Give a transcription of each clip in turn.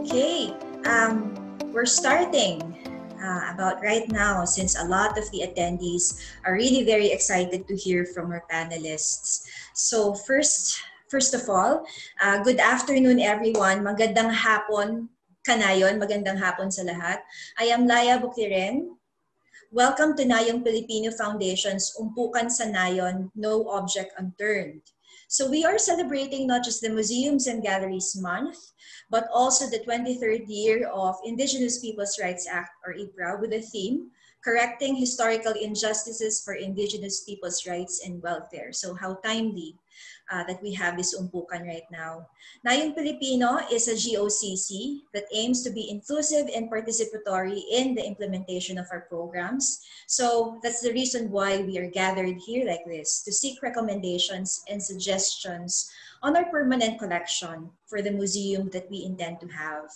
Okay, um, we're starting uh, about right now since a lot of the attendees are really very excited to hear from our panelists. So first, first of all, uh, good afternoon everyone. Magandang hapon kanayon. Magandang hapon sa lahat. I am Laya Buktiren. Welcome to Nayong Filipino Foundation's Umpukan sa Nayon, No Object Unturned. So we are celebrating not just the Museums and Galleries Month, but also the 23rd year of Indigenous Peoples' Rights Act, or IPRA, with the theme, Correcting Historical Injustices for Indigenous Peoples' Rights and Welfare. So how timely uh, that we have this umpukan right now. Nayong Pilipino is a GOCC that aims to be inclusive and participatory in the implementation of our programs. So that's the reason why we are gathered here like this, to seek recommendations and suggestions on our permanent collection for the museum that we intend to have.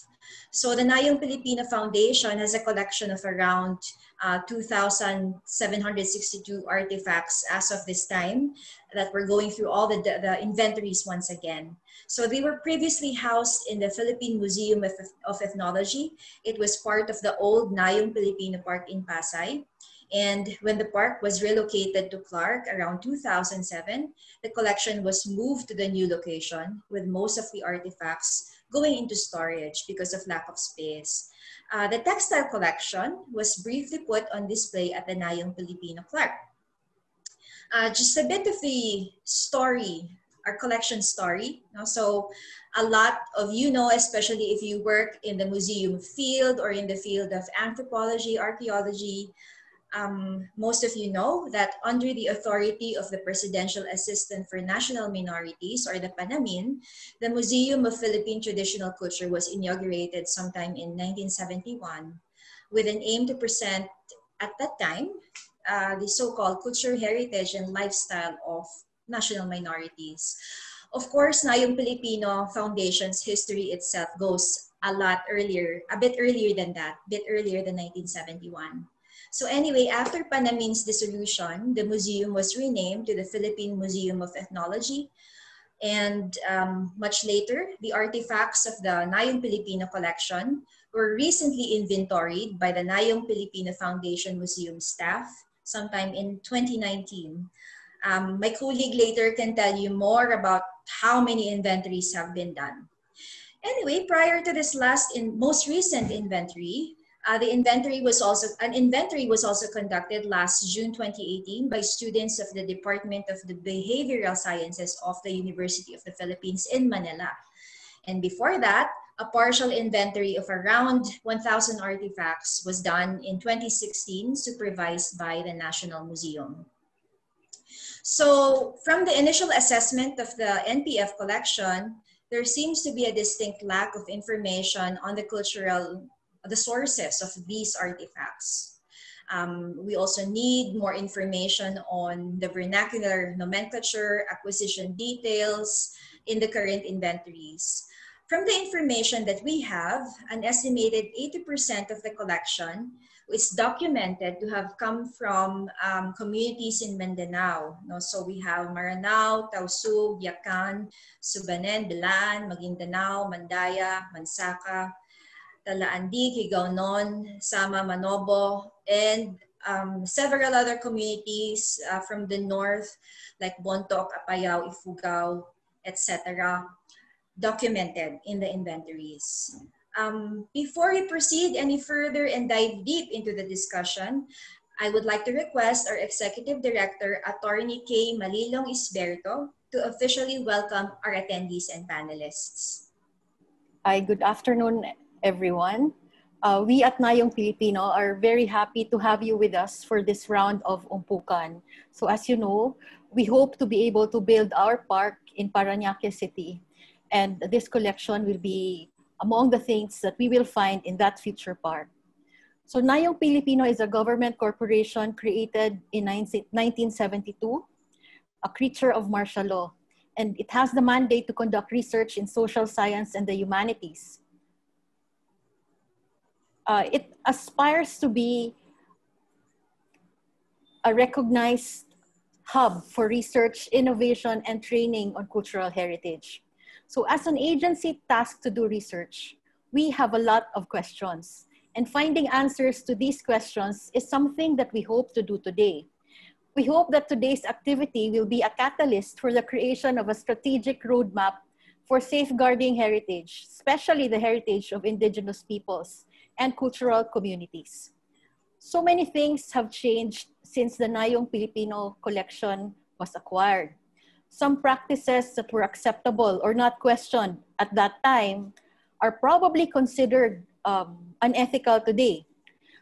So the Nayong Pilipino Foundation has a collection of around uh, 2,762 artifacts as of this time that we're going through all the, the inventories once again. So they were previously housed in the Philippine Museum of, of Ethnology. It was part of the old Nayong Filipino Park in Pasay. And when the park was relocated to Clark around 2007, the collection was moved to the new location with most of the artifacts going into storage because of lack of space. Uh, the textile collection was briefly put on display at the Nayong Filipino Clark. Uh, just a bit of the story, our collection story. So a lot of you know, especially if you work in the museum field or in the field of anthropology, archaeology, um, most of you know that under the authority of the Presidential Assistant for National Minorities, or the PANAMIN, the Museum of Philippine Traditional Culture was inaugurated sometime in 1971 with an aim to present, at that time, uh, the so-called culture heritage and lifestyle of national minorities. Of course, Nayong Filipino Foundation's history itself goes a lot earlier, a bit earlier than that, a bit earlier than 1971. So anyway, after Panamin's dissolution, the museum was renamed to the Philippine Museum of Ethnology. And um, much later, the artifacts of the Nayong Filipino collection were recently inventoried by the Nayong Filipino Foundation Museum staff sometime in 2019. Um, my colleague later can tell you more about how many inventories have been done. Anyway, prior to this last and most recent inventory, uh, the inventory was also an inventory was also conducted last June 2018 by students of the Department of the Behavioral Sciences of the University of the Philippines in Manila. And before that, a partial inventory of around 1,000 artifacts was done in 2016, supervised by the National Museum. So from the initial assessment of the NPF collection, there seems to be a distinct lack of information on the cultural the sources of these artifacts. Um, we also need more information on the vernacular nomenclature, acquisition details in the current inventories. From the information that we have, an estimated 80% of the collection is documented to have come from um, communities in Mindanao. No? So we have Maranao, Tausug, Yakan, Subanen, Bilan, Maguindanao, Mandaya, Mansaka, Talaandi, Higaonon, Sama, Manobo, and um, several other communities uh, from the north like Bontoc, Apayao, Ifugao, etc. documented in the inventories. Um, before we proceed any further and dive deep into the discussion, I would like to request our Executive Director, Attorney K. Malilong Isberto, to officially welcome our attendees and panelists. Hi, good afternoon, everyone. Uh, we at Nayong Filipino are very happy to have you with us for this round of Umpukan. So as you know, we hope to be able to build our park in Parañaque City. And this collection will be among the things that we will find in that future park. So Nayong Filipino is a government corporation created in 1972, a creature of martial law. And it has the mandate to conduct research in social science and the humanities uh, it aspires to be a recognized hub for research, innovation, and training on cultural heritage. So as an agency tasked to do research, we have a lot of questions. And finding answers to these questions is something that we hope to do today. We hope that today's activity will be a catalyst for the creation of a strategic roadmap for safeguarding heritage, especially the heritage of indigenous peoples and cultural communities. So many things have changed since the Nayong Pilipino collection was acquired. Some practices that were acceptable or not questioned at that time are probably considered um, unethical today.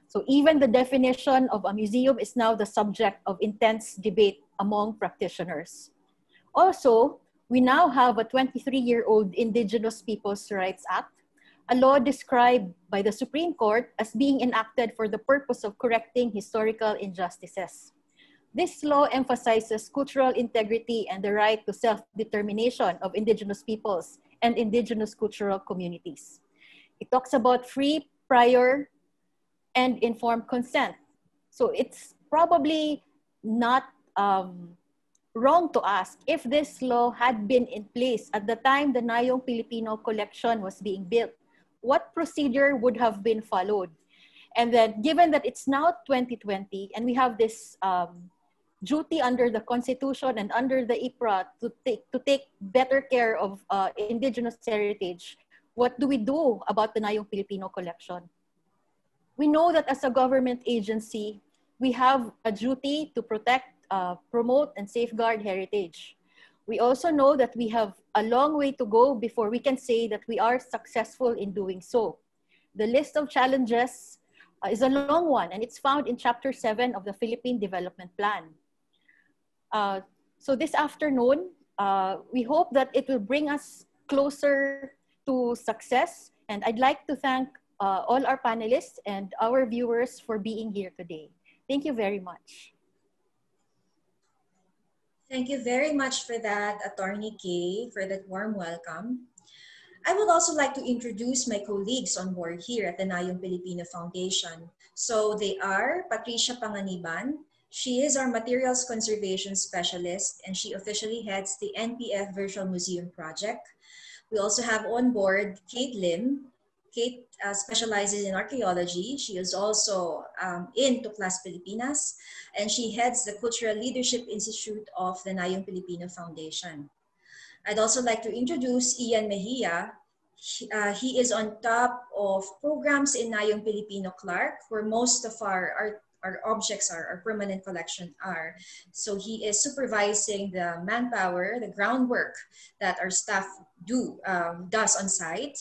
So even the definition of a museum is now the subject of intense debate among practitioners. Also, we now have a 23-year-old Indigenous Peoples' Rights Act, a law described by the Supreme Court as being enacted for the purpose of correcting historical injustices. This law emphasizes cultural integrity and the right to self-determination of Indigenous peoples and Indigenous cultural communities. It talks about free, prior, and informed consent. So it's probably not um, wrong to ask if this law had been in place at the time the Nayong Filipino collection was being built. What procedure would have been followed? And then given that it's now 2020 and we have this um, duty under the Constitution and under the IPRA to take, to take better care of uh, indigenous heritage, what do we do about the Nayong Filipino collection? We know that as a government agency, we have a duty to protect, uh, promote, and safeguard heritage. We also know that we have a long way to go before we can say that we are successful in doing so. The list of challenges uh, is a long one, and it's found in Chapter 7 of the Philippine Development Plan. Uh, so this afternoon, uh, we hope that it will bring us closer to success. And I'd like to thank uh, all our panelists and our viewers for being here today. Thank you very much. Thank you very much for that, Attorney Kay, for that warm welcome. I would also like to introduce my colleagues on board here at the Nayong Pilipino Foundation. So they are Patricia Panganiban, she is our materials conservation specialist and she officially heads the NPF Virtual Museum Project. We also have on board Kate Lim. Kate uh, specializes in archaeology. She is also um, in Tuklas Pilipinas and she heads the Cultural Leadership Institute of the Nayong Filipino Foundation. I'd also like to introduce Ian Mejia. He, uh, he is on top of programs in Nayong Filipino Clark, where most of our art our objects are, our permanent collection are. So he is supervising the manpower, the groundwork that our staff do um, does on site.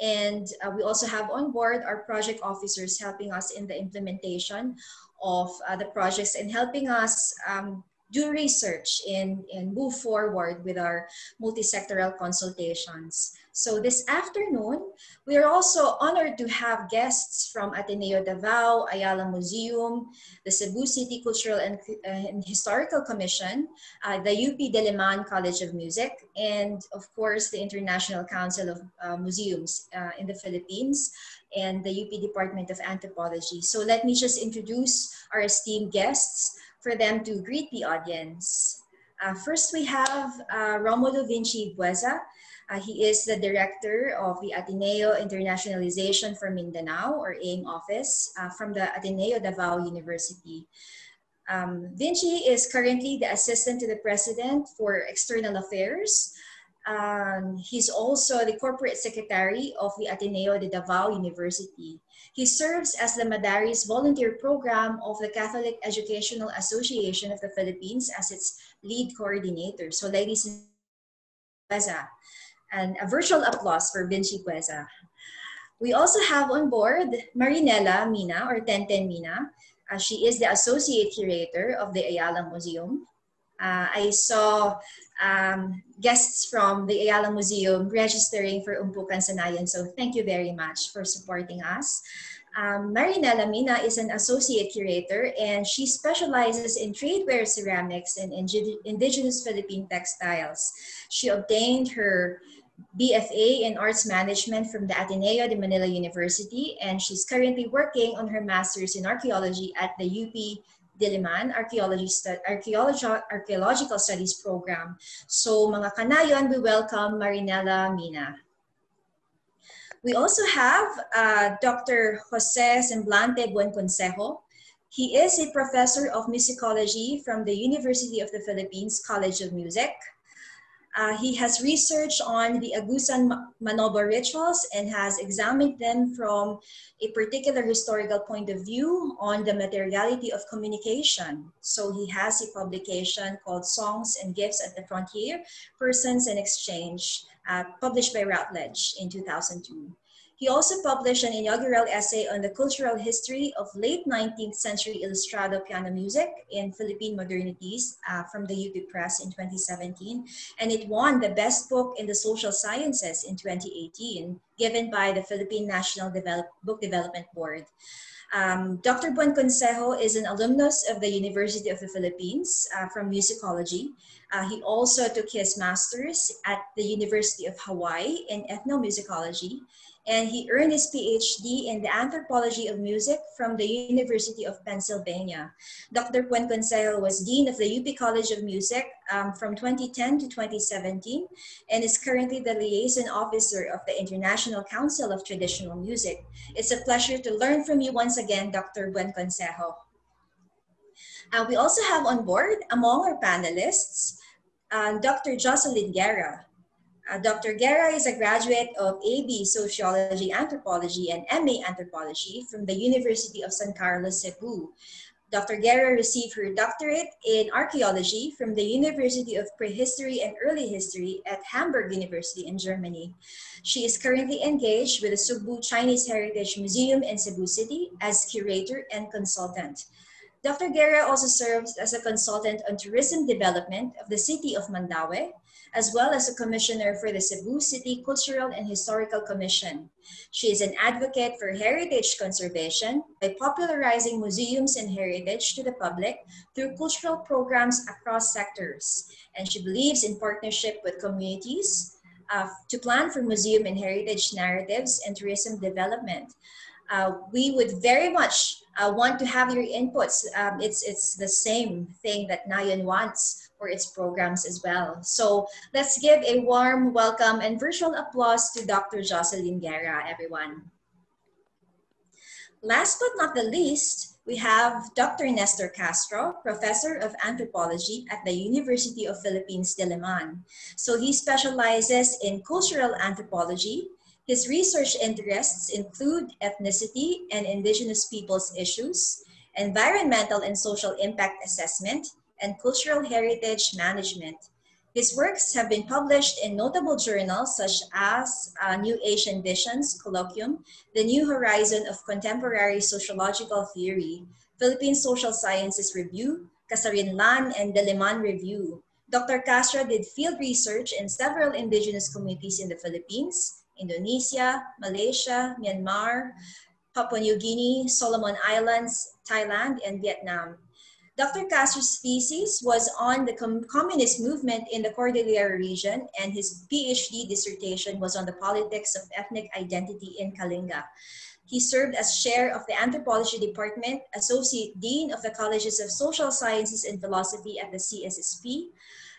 And uh, we also have on board our project officers helping us in the implementation of uh, the projects and helping us um, do research and, and move forward with our multi-sectoral consultations. So this afternoon, we are also honored to have guests from Ateneo Davao, Ayala Museum, the Cebu City Cultural and, uh, and Historical Commission, uh, the UP Diliman College of Music, and of course, the International Council of uh, Museums uh, in the Philippines, and the UP Department of Anthropology. So let me just introduce our esteemed guests for them to greet the audience. Uh, first, we have uh, Romulo Vinci Bueza, uh, he is the director of the Ateneo Internationalization for Mindanao, or AIM office, uh, from the Ateneo Davao University. Um, Vinci is currently the assistant to the president for external affairs. Um, he's also the corporate secretary of the Ateneo de Davao University. He serves as the Madaris volunteer program of the Catholic Educational Association of the Philippines as its lead coordinator. So ladies and gentlemen, and a virtual applause for Vinci Bueza. We also have on board Marinella Mina or Tenten Mina. Uh, she is the associate curator of the Ayala Museum. Uh, I saw um, guests from the Ayala Museum registering for Umpukan sa Nayon, so thank you very much for supporting us. Um, Marinella Mina is an associate curator and she specializes in tradeware ceramics and indigenous Philippine textiles. She obtained her BFA in Arts Management from the Ateneo de Manila University, and she's currently working on her master's in archaeology at the UP Diliman Archaeology Stu- Archaeological Studies Program. So mga kanayon, we welcome Marinella Mina. We also have uh, Dr. Jose Semblante Buenconsejo. He is a professor of musicology from the University of the Philippines College of Music. Uh, he has researched on the Agusan Manobo rituals and has examined them from a particular historical point of view on the materiality of communication. So he has a publication called Songs and Gifts at the Frontier, Persons and Exchange, uh, published by Routledge in 2002. He also published an inaugural essay on the cultural history of late 19th century Ilustrado piano music in Philippine modernities uh, from the UP Press in 2017, and it won the Best Book in the Social Sciences in 2018, given by the Philippine National Develop Book Development Board. Um, Dr. Buenconsejo is an alumnus of the University of the Philippines uh, from musicology. Uh, he also took his master's at the University of Hawaii in ethnomusicology and he earned his PhD in the anthropology of music from the University of Pennsylvania. Dr. Buenconsejo was Dean of the UP College of Music um, from 2010 to 2017 and is currently the liaison officer of the International Council of Traditional Music. It's a pleasure to learn from you once again, Dr. Buenconsejo. Uh, we also have on board among our panelists, uh, Dr. Jocelyn Guerra, uh, Dr. Guerra is a graduate of AB Sociology Anthropology and MA Anthropology from the University of San Carlos, Cebu. Dr. Guerra received her doctorate in archaeology from the University of Prehistory and Early History at Hamburg University in Germany. She is currently engaged with the Cebu Chinese Heritage Museum in Cebu City as curator and consultant. Dr. Guerra also serves as a consultant on tourism development of the city of Mandaue, as well as a commissioner for the Cebu City Cultural and Historical Commission. She is an advocate for heritage conservation by popularizing museums and heritage to the public through cultural programs across sectors. And she believes in partnership with communities uh, to plan for museum and heritage narratives and tourism development. Uh, we would very much uh, want to have your inputs. Um, it's, it's the same thing that Nayan wants for its programs as well. So let's give a warm welcome and virtual applause to Dr. Jocelyn Guerra, everyone. Last but not the least, we have Dr. Nestor Castro, Professor of Anthropology at the University of Philippines, Diliman. So he specializes in cultural anthropology. His research interests include ethnicity and indigenous peoples issues, environmental and social impact assessment, and cultural heritage management. His works have been published in notable journals such as uh, New Asian Visions Colloquium, The New Horizon of Contemporary Sociological Theory, Philippine Social Sciences Review, Kasarinlan, and Diliman Review. Dr. Castro did field research in several indigenous communities in the Philippines, Indonesia, Malaysia, Myanmar, Papua New Guinea, Solomon Islands, Thailand, and Vietnam. Dr. Castro's thesis was on the com communist movement in the Cordillera region, and his PhD dissertation was on the politics of ethnic identity in Kalinga. He served as chair of the anthropology department, associate dean of the colleges of social sciences and philosophy at the CSSP,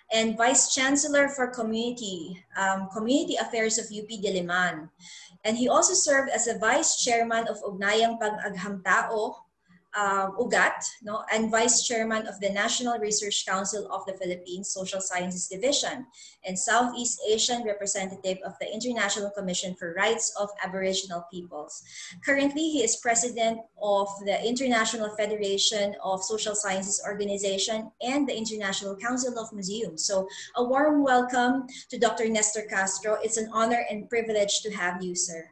and vice chancellor for community um, community affairs of UP Diliman. And he also served as a vice chairman of Ugnayang Pag-Aghamtao uh, Ugat, no, and Vice Chairman of the National Research Council of the Philippines Social Sciences Division, and Southeast Asian representative of the International Commission for Rights of Aboriginal Peoples. Currently, he is president of the International Federation of Social Sciences Organization and the International Council of Museums. So a warm welcome to Dr. Nestor Castro. It's an honor and privilege to have you, sir.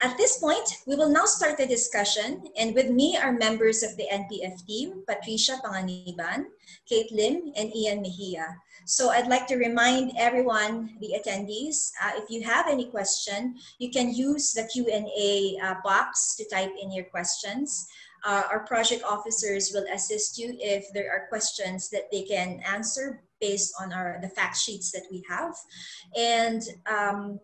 At this point, we will now start the discussion, and with me are members of the NPF team, Patricia Panganiban, Kate Lim, and Ian Mejia. So I'd like to remind everyone, the attendees, uh, if you have any question, you can use the Q&A uh, box to type in your questions. Uh, our project officers will assist you if there are questions that they can answer based on our the fact sheets that we have. And um,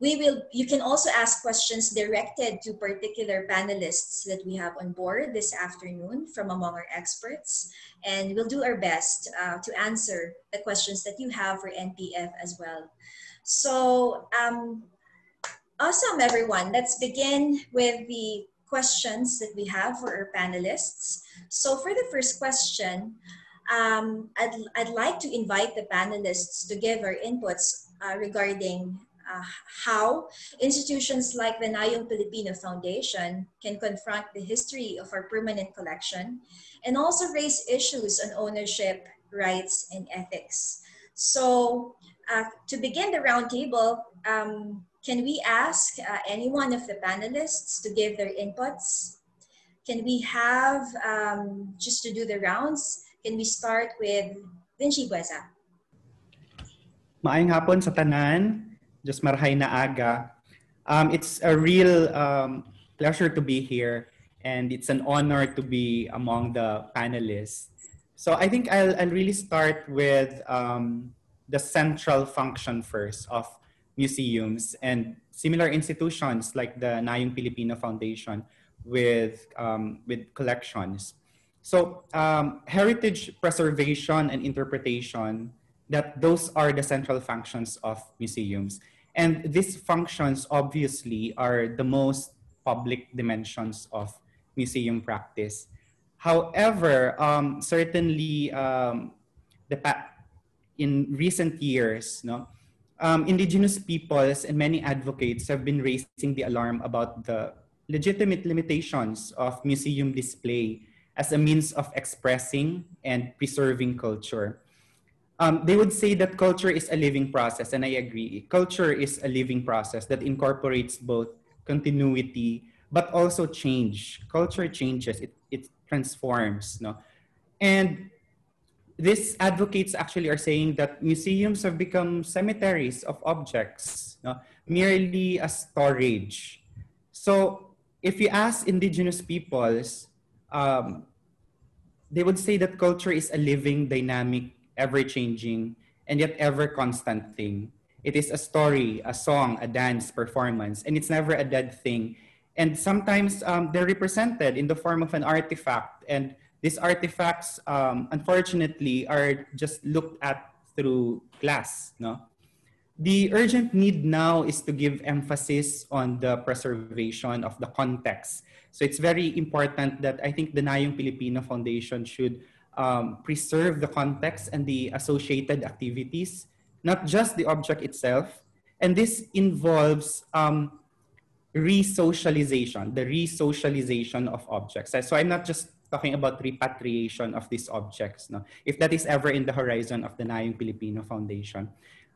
we will you can also ask questions directed to particular panelists that we have on board this afternoon from among our experts. And we'll do our best uh, to answer the questions that you have for npf as well. So um, awesome everyone. Let's begin with the questions that we have for our panelists. So for the first question um, I'd, I'd like to invite the panelists to give our inputs uh, regarding uh, how institutions like the Nayong Pilipino Foundation can confront the history of our permanent collection and also raise issues on ownership, rights, and ethics. So uh, to begin the roundtable, um, can we ask uh, any one of the panelists to give their inputs? Can we have, um, just to do the rounds, can we start with Vinci Bueza? Maayong hapon sa tanan. Just marhay na aga. Um, it's a real um, pleasure to be here and it's an honor to be among the panelists. So I think I'll, I'll really start with um, the central function first of museums and similar institutions like the Nayong Pilipino Foundation with, um, with collections. So um, heritage preservation and interpretation, that those are the central functions of museums. And these functions obviously are the most public dimensions of museum practice. However, um, certainly um, the in recent years, no, um, indigenous peoples and many advocates have been raising the alarm about the legitimate limitations of museum display as a means of expressing and preserving culture um, they would say that culture is a living process, and I agree. Culture is a living process that incorporates both continuity but also change. Culture changes; it it transforms. No, and these advocates actually are saying that museums have become cemeteries of objects, no? merely a storage. So, if you ask indigenous peoples, um, they would say that culture is a living, dynamic ever changing, and yet ever constant thing. It is a story, a song, a dance, performance, and it's never a dead thing. And sometimes um, they're represented in the form of an artifact. And these artifacts, um, unfortunately, are just looked at through glass. No? The urgent need now is to give emphasis on the preservation of the context. So it's very important that I think the Nayong Pilipino Foundation should um, preserve the context and the associated activities, not just the object itself. And this involves um, re-socialization, the re-socialization of objects. So I'm not just talking about repatriation of these objects, no? if that is ever in the horizon of the Nayong Filipino Foundation.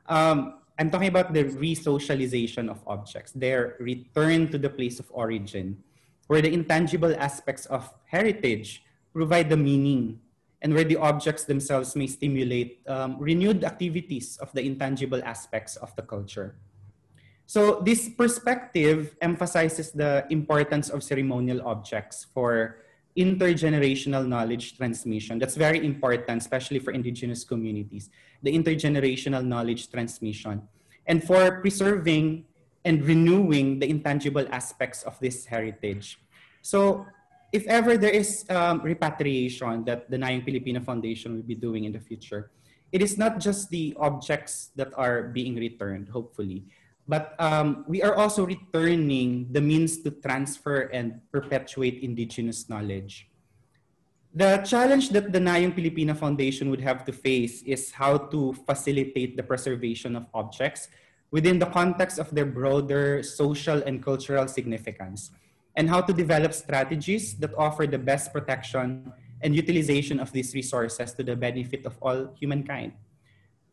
Um, I'm talking about the re-socialization of objects, their return to the place of origin, where the intangible aspects of heritage provide the meaning and where the objects themselves may stimulate um, renewed activities of the intangible aspects of the culture. So this perspective emphasizes the importance of ceremonial objects for intergenerational knowledge transmission. That's very important, especially for indigenous communities, the intergenerational knowledge transmission. And for preserving and renewing the intangible aspects of this heritage. So if ever there is um, repatriation that the Nayong Filipino Foundation will be doing in the future, it is not just the objects that are being returned, hopefully, but um, we are also returning the means to transfer and perpetuate indigenous knowledge. The challenge that the Nayong Filipino Foundation would have to face is how to facilitate the preservation of objects within the context of their broader social and cultural significance and how to develop strategies that offer the best protection and utilization of these resources to the benefit of all humankind.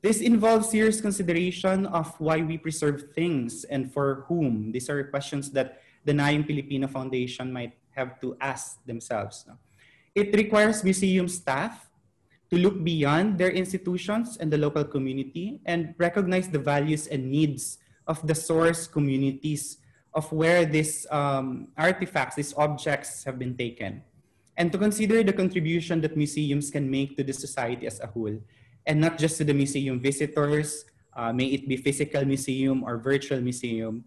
This involves serious consideration of why we preserve things and for whom. These are questions that the Nayong Filipino Foundation might have to ask themselves. It requires museum staff to look beyond their institutions and the local community and recognize the values and needs of the source communities of where these um, artifacts, these objects have been taken, and to consider the contribution that museums can make to the society as a whole, and not just to the museum visitors, uh, may it be physical museum or virtual museum,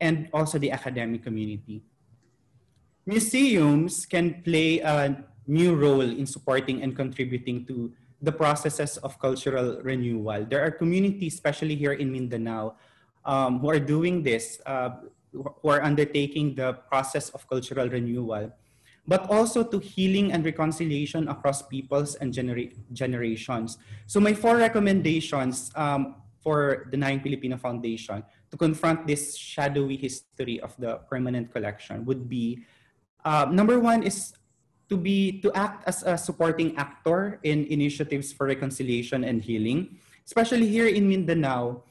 and also the academic community. Museums can play a new role in supporting and contributing to the processes of cultural renewal. There are communities, especially here in Mindanao, um, who are doing this, uh, who are undertaking the process of cultural renewal, but also to healing and reconciliation across peoples and genera generations. So my four recommendations um, for the Nayong Pilipino Foundation to confront this shadowy history of the permanent collection would be, uh, number one is to be to act as a supporting actor in initiatives for reconciliation and healing, especially here in Mindanao.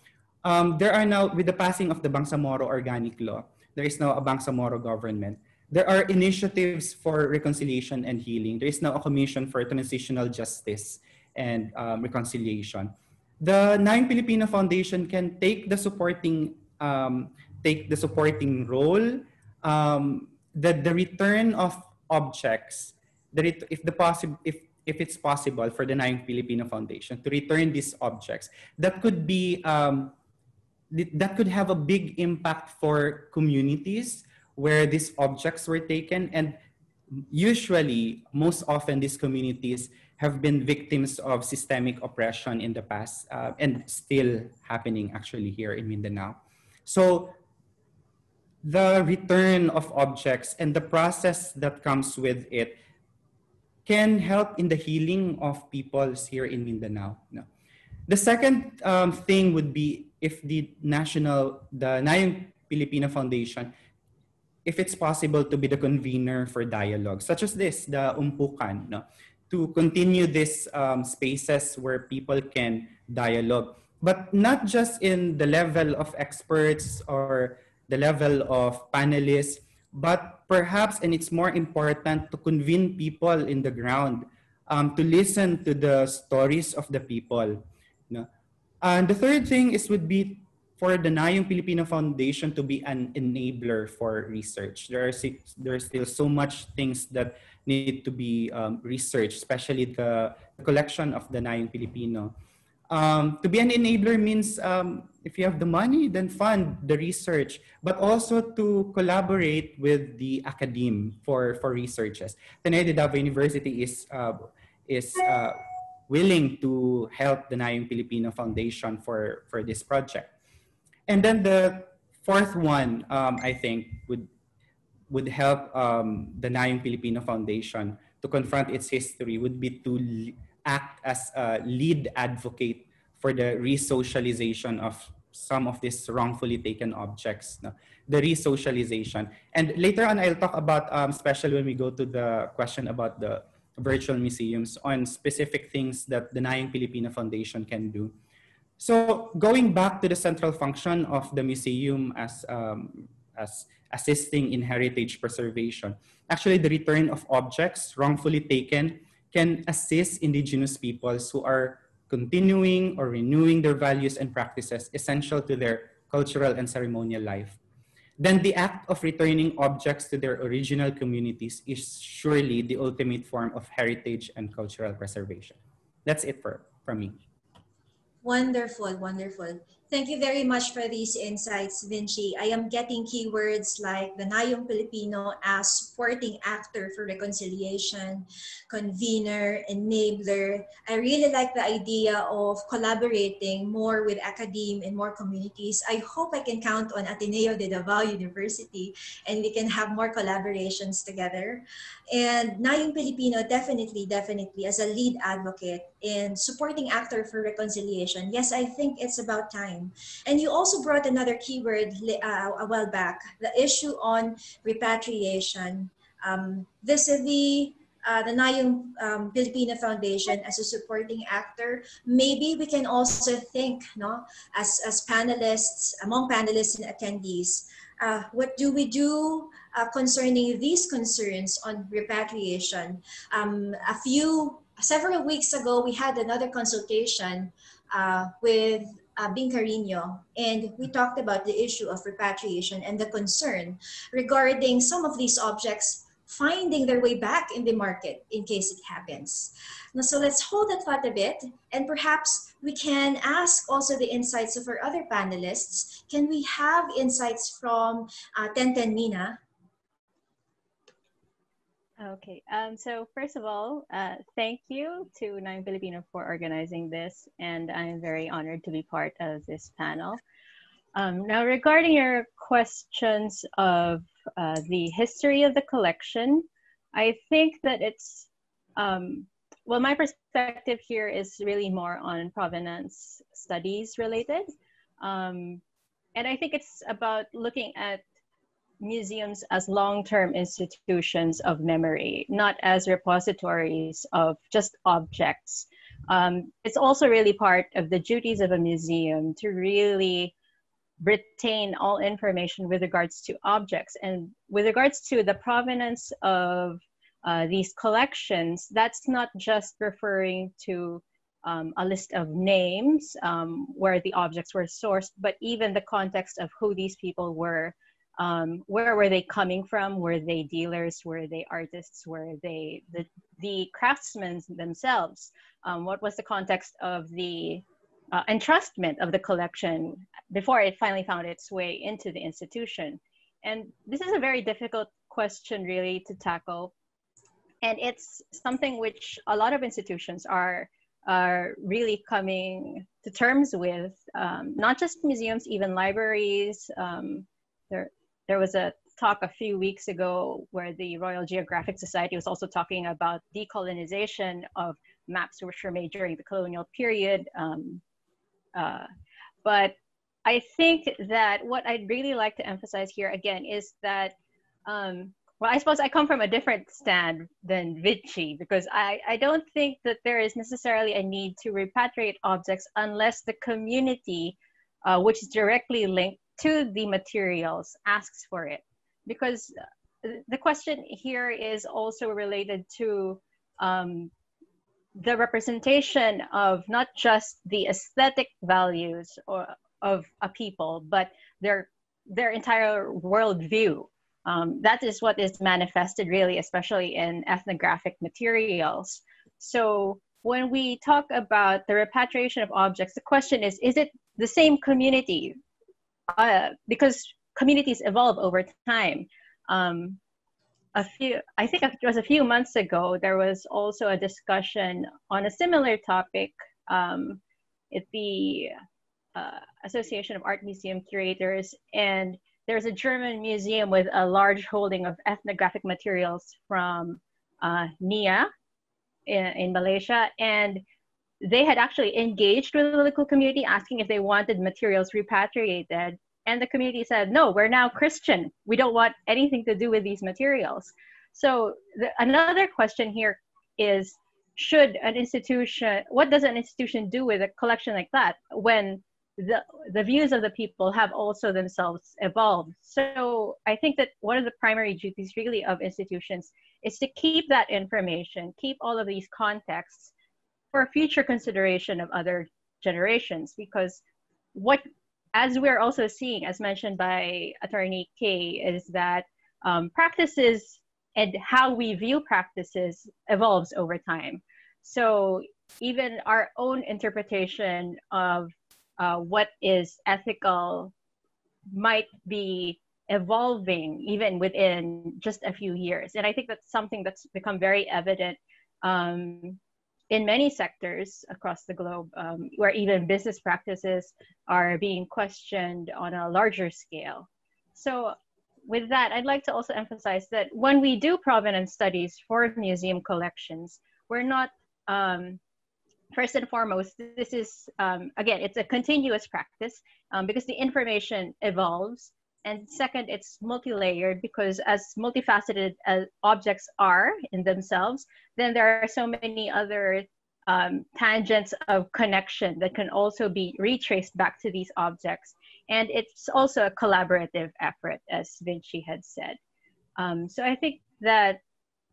Um, there are now, with the passing of the Bangsamoro Organic Law, there is now a Bangsamoro government. There are initiatives for reconciliation and healing. There is now a commission for transitional justice and um, reconciliation. The Nayong Filipino Foundation can take the supporting um, take the supporting role. Um, the, the return of objects, that if the if if it's possible for the Nayong Filipino Foundation to return these objects, that could be um, that could have a big impact for communities where these objects were taken and usually most often these communities have been victims of systemic oppression in the past uh, and still happening actually here in Mindanao. So the return of objects and the process that comes with it can help in the healing of peoples here in Mindanao. No. The second um, thing would be if the national, the Nayong Filipino Foundation, if it's possible to be the convener for dialogue, such as this, the Umpukan, no? to continue these um, spaces where people can dialogue, but not just in the level of experts or the level of panelists, but perhaps, and it's more important to convene people in the ground um, to listen to the stories of the people. You know? And the third thing is would be for the Nayong Filipino Foundation to be an enabler for research. There are, there are still so much things that need to be um, researched, especially the collection of the Nayong Filipino. Um, to be an enabler means um, if you have the money, then fund the research, but also to collaborate with the academe for, for researches. Ateneo de University is, uh, is uh, willing to help the Nayong Filipino Foundation for, for this project. And then the fourth one, um, I think, would, would help um, the Nayong Filipino Foundation to confront its history would be to act as a lead advocate for the resocialization of some of these wrongfully taken objects, no? the resocialization. And later on, I'll talk about, um, especially when we go to the question about the virtual museums, on specific things that the Nayong Filipino Foundation can do. So going back to the central function of the museum as, um, as assisting in heritage preservation, actually the return of objects wrongfully taken can assist indigenous peoples who are continuing or renewing their values and practices essential to their cultural and ceremonial life. Then the act of returning objects to their original communities is surely the ultimate form of heritage and cultural preservation. That's it for, from me. Wonderful, wonderful. Thank you very much for these insights, Vinci. I am getting keywords like the Nayong Filipino as supporting actor for reconciliation, convener, enabler. I really like the idea of collaborating more with academe and more communities. I hope I can count on Ateneo de Davao University and we can have more collaborations together. And Nayong Filipino definitely, definitely as a lead advocate in supporting actor for reconciliation. Yes, I think it's about time. And you also brought another keyword uh, a while back, the issue on repatriation. Um, vis-a-vis uh, the Nayong um, Filipino Foundation as a supporting actor, maybe we can also think, no, as, as panelists, among panelists and attendees, uh, what do we do uh, concerning these concerns on repatriation? Um, a few several weeks ago, we had another consultation uh, with uh, Bing Carino, and we talked about the issue of repatriation and the concern regarding some of these objects finding their way back in the market in case it happens. Now, so let's hold that thought a bit and perhaps we can ask also the insights of our other panelists. Can we have insights from uh, Tenten Mina? Okay, um, so first of all, uh, thank you to Nayong Filipino for organizing this, and I'm very honored to be part of this panel. Um, now, regarding your questions of uh, the history of the collection, I think that it's, um, well, my perspective here is really more on provenance studies related. Um, and I think it's about looking at museums as long-term institutions of memory, not as repositories of just objects. Um, it's also really part of the duties of a museum to really retain all information with regards to objects. And with regards to the provenance of uh, these collections, that's not just referring to um, a list of names um, where the objects were sourced, but even the context of who these people were. Um, where were they coming from? Were they dealers? Were they artists? Were they the, the craftsmen themselves? Um, what was the context of the uh, entrustment of the collection before it finally found its way into the institution. And this is a very difficult question, really, to tackle. And it's something which a lot of institutions are, are really coming to terms with, um, not just museums, even libraries. Um, there, there was a talk a few weeks ago where the Royal Geographic Society was also talking about decolonization of maps which were made during the colonial period. Um, uh, but I think that what I'd really like to emphasize here again is that, um, well, I suppose I come from a different stand than Vinci because I, I don't think that there is necessarily a need to repatriate objects unless the community, uh, which is directly linked to the materials, asks for it. Because the question here is also related to um, the representation of not just the aesthetic values or of a people, but their their entire worldview. Um, that is what is manifested really, especially in ethnographic materials. So when we talk about the repatriation of objects, the question is, is it the same community? Uh, because communities evolve over time. Um, a few, I think it was a few months ago, there was also a discussion on a similar topic um, at the uh, Association of Art Museum Curators. And there's a German museum with a large holding of ethnographic materials from uh, NIA in, in Malaysia. And they had actually engaged with the local community asking if they wanted materials repatriated and the community said, no, we're now Christian. We don't want anything to do with these materials. So the, another question here is, should an institution, what does an institution do with a collection like that when the, the views of the people have also themselves evolved? So I think that one of the primary duties really of institutions is to keep that information, keep all of these contexts for future consideration of other generations because what as we're also seeing, as mentioned by Attorney k is that um, practices and how we view practices evolves over time. So even our own interpretation of uh, what is ethical might be evolving even within just a few years. And I think that's something that's become very evident um, in many sectors across the globe, um, where even business practices are being questioned on a larger scale. So, with that, I'd like to also emphasize that when we do provenance studies for museum collections, we're not, um, first and foremost, this is, um, again, it's a continuous practice um, because the information evolves and second, it's multi-layered because as multifaceted as objects are in themselves, then there are so many other um, tangents of connection that can also be retraced back to these objects. And it's also a collaborative effort, as Vinci had said. Um, so I think that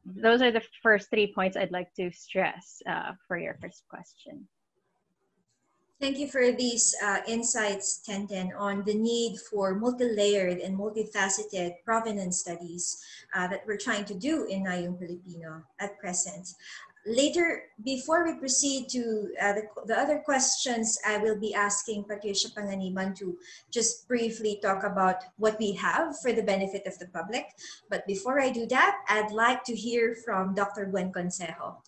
those are the first three points I'd like to stress uh, for your first question. Thank you for these uh, insights, Tenten, on the need for multi-layered and multifaceted provenance studies uh, that we're trying to do in Nayong Pilipino at present. Later, before we proceed to uh, the, the other questions, I will be asking Patricia Panganiban to just briefly talk about what we have for the benefit of the public. But before I do that, I'd like to hear from Dr. Buenconsejo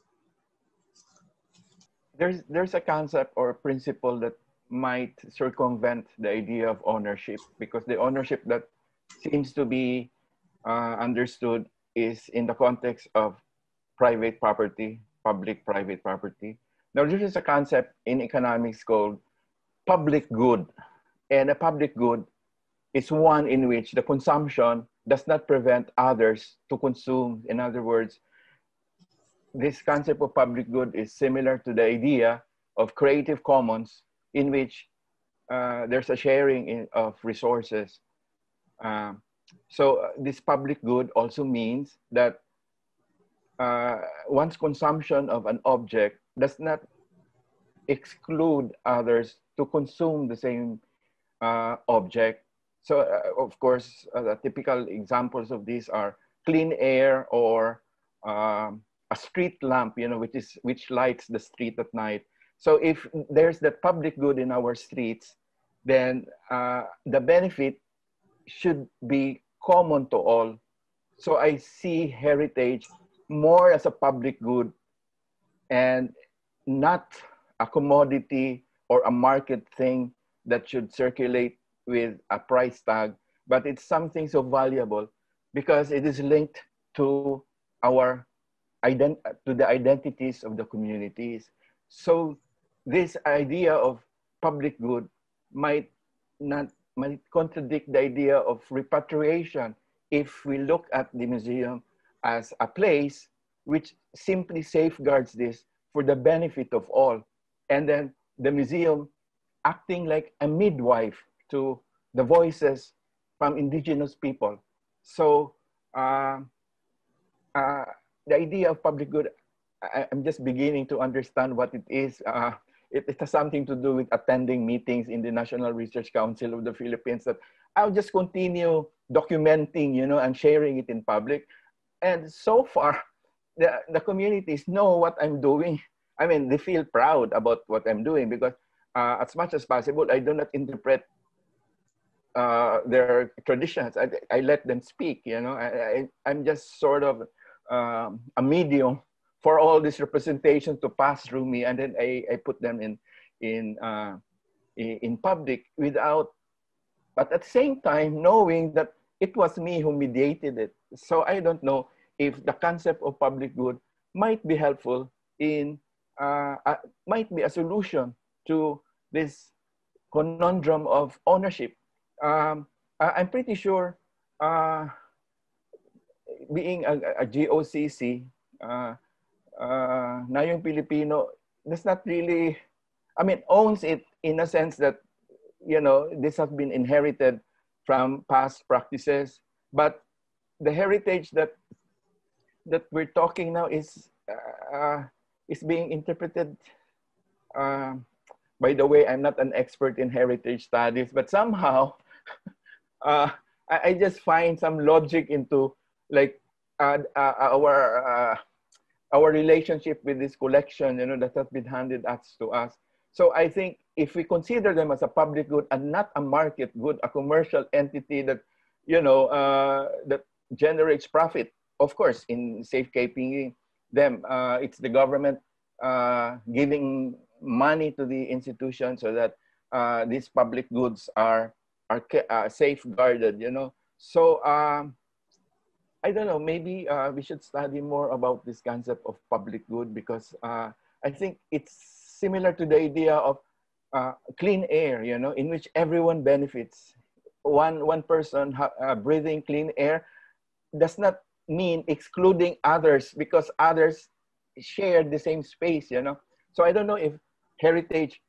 there's there's a concept or a principle that might circumvent the idea of ownership because the ownership that seems to be uh, understood is in the context of private property, public-private property. Now, there is a concept in economics called public good. And a public good is one in which the consumption does not prevent others to consume. In other words, this concept of public good is similar to the idea of Creative Commons in which uh, there's a sharing in, of resources. Um, so uh, this public good also means that uh, one's consumption of an object does not exclude others to consume the same uh, object. So uh, of course, uh, the typical examples of these are clean air or um, a street lamp, you know, which is which lights the street at night. So if there's that public good in our streets, then uh, the benefit should be common to all. So I see heritage more as a public good and not a commodity or a market thing that should circulate with a price tag, but it's something so valuable because it is linked to our ident- to the identities of the communities. So this idea of public good might not might contradict the idea of repatriation if we look at the museum as a place which simply safeguards this for the benefit of all. And then the museum acting like a midwife to the voices from indigenous people. So uh, uh, the idea of public good, I, am just beginning to understand what it is. Uh, it, it, has something to do with attending meetings in the National Research Council of the Philippines that I'll just continue documenting, you know, and sharing it in public. And so far, the, the communities know what I'm doing. I mean, they feel proud about what I'm doing because uh, as much as possible, I do not interpret uh, their traditions. I, I let them speak, you know, I, I, I'm just sort of um, a medium for all these representations to pass through me, and then I, I put them in in uh, in public without, but at the same time knowing that it was me who mediated it. So I don't know if the concept of public good might be helpful in uh, uh, might be a solution to this conundrum of ownership. Um, I, am pretty sure uh, being a, a GOCC, uh, uh, Nayong Pilipino does not really, I mean, owns it in a sense that, you know, this has been inherited from past practices, but the heritage that that we're talking now is uh, is being interpreted. Uh, by the way, I'm not an expert in heritage studies, but somehow uh, I, I, just find some logic into like uh, uh, our uh, our relationship with this collection, you know, that has been handed us to us. So I think if we consider them as a public good and not a market good, a commercial entity that, you know, uh, that generates profit, of course, in safekeeping them, uh, it's the government uh, giving money to the institution so that these public goods are are safeguarded, you know. So um, I don't know, maybe uh, we should study more about this concept of public good because uh, I think it's similar to the idea of uh, clean air, you know, in which everyone benefits. One, one person uh, breathing clean air does not mean excluding others because others share the same space, you know. So I don't know if heritage,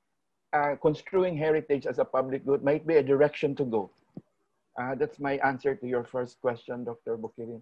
uh, construing heritage as a public good might be a direction to go. Uh, that's my answer to your first question, Dr. Bukirin.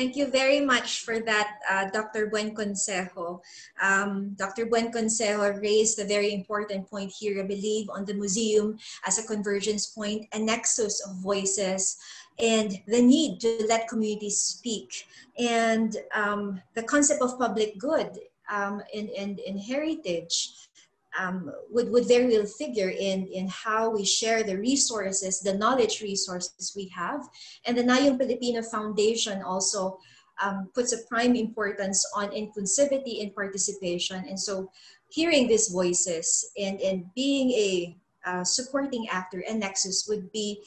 Thank you very much for that, uh, Dr. Buenconsejo. Um, Dr. Buenconsejo raised a very important point here, I believe, on the museum as a convergence point, a nexus of voices, and the need to let communities speak. And um, the concept of public good um, and, and, and heritage um, would, would very well figure in, in how we share the resources, the knowledge resources we have. And the Nayong Pilipino Foundation also um, puts a prime importance on inclusivity and participation. And so hearing these voices and, and being a uh, supporting actor and nexus would be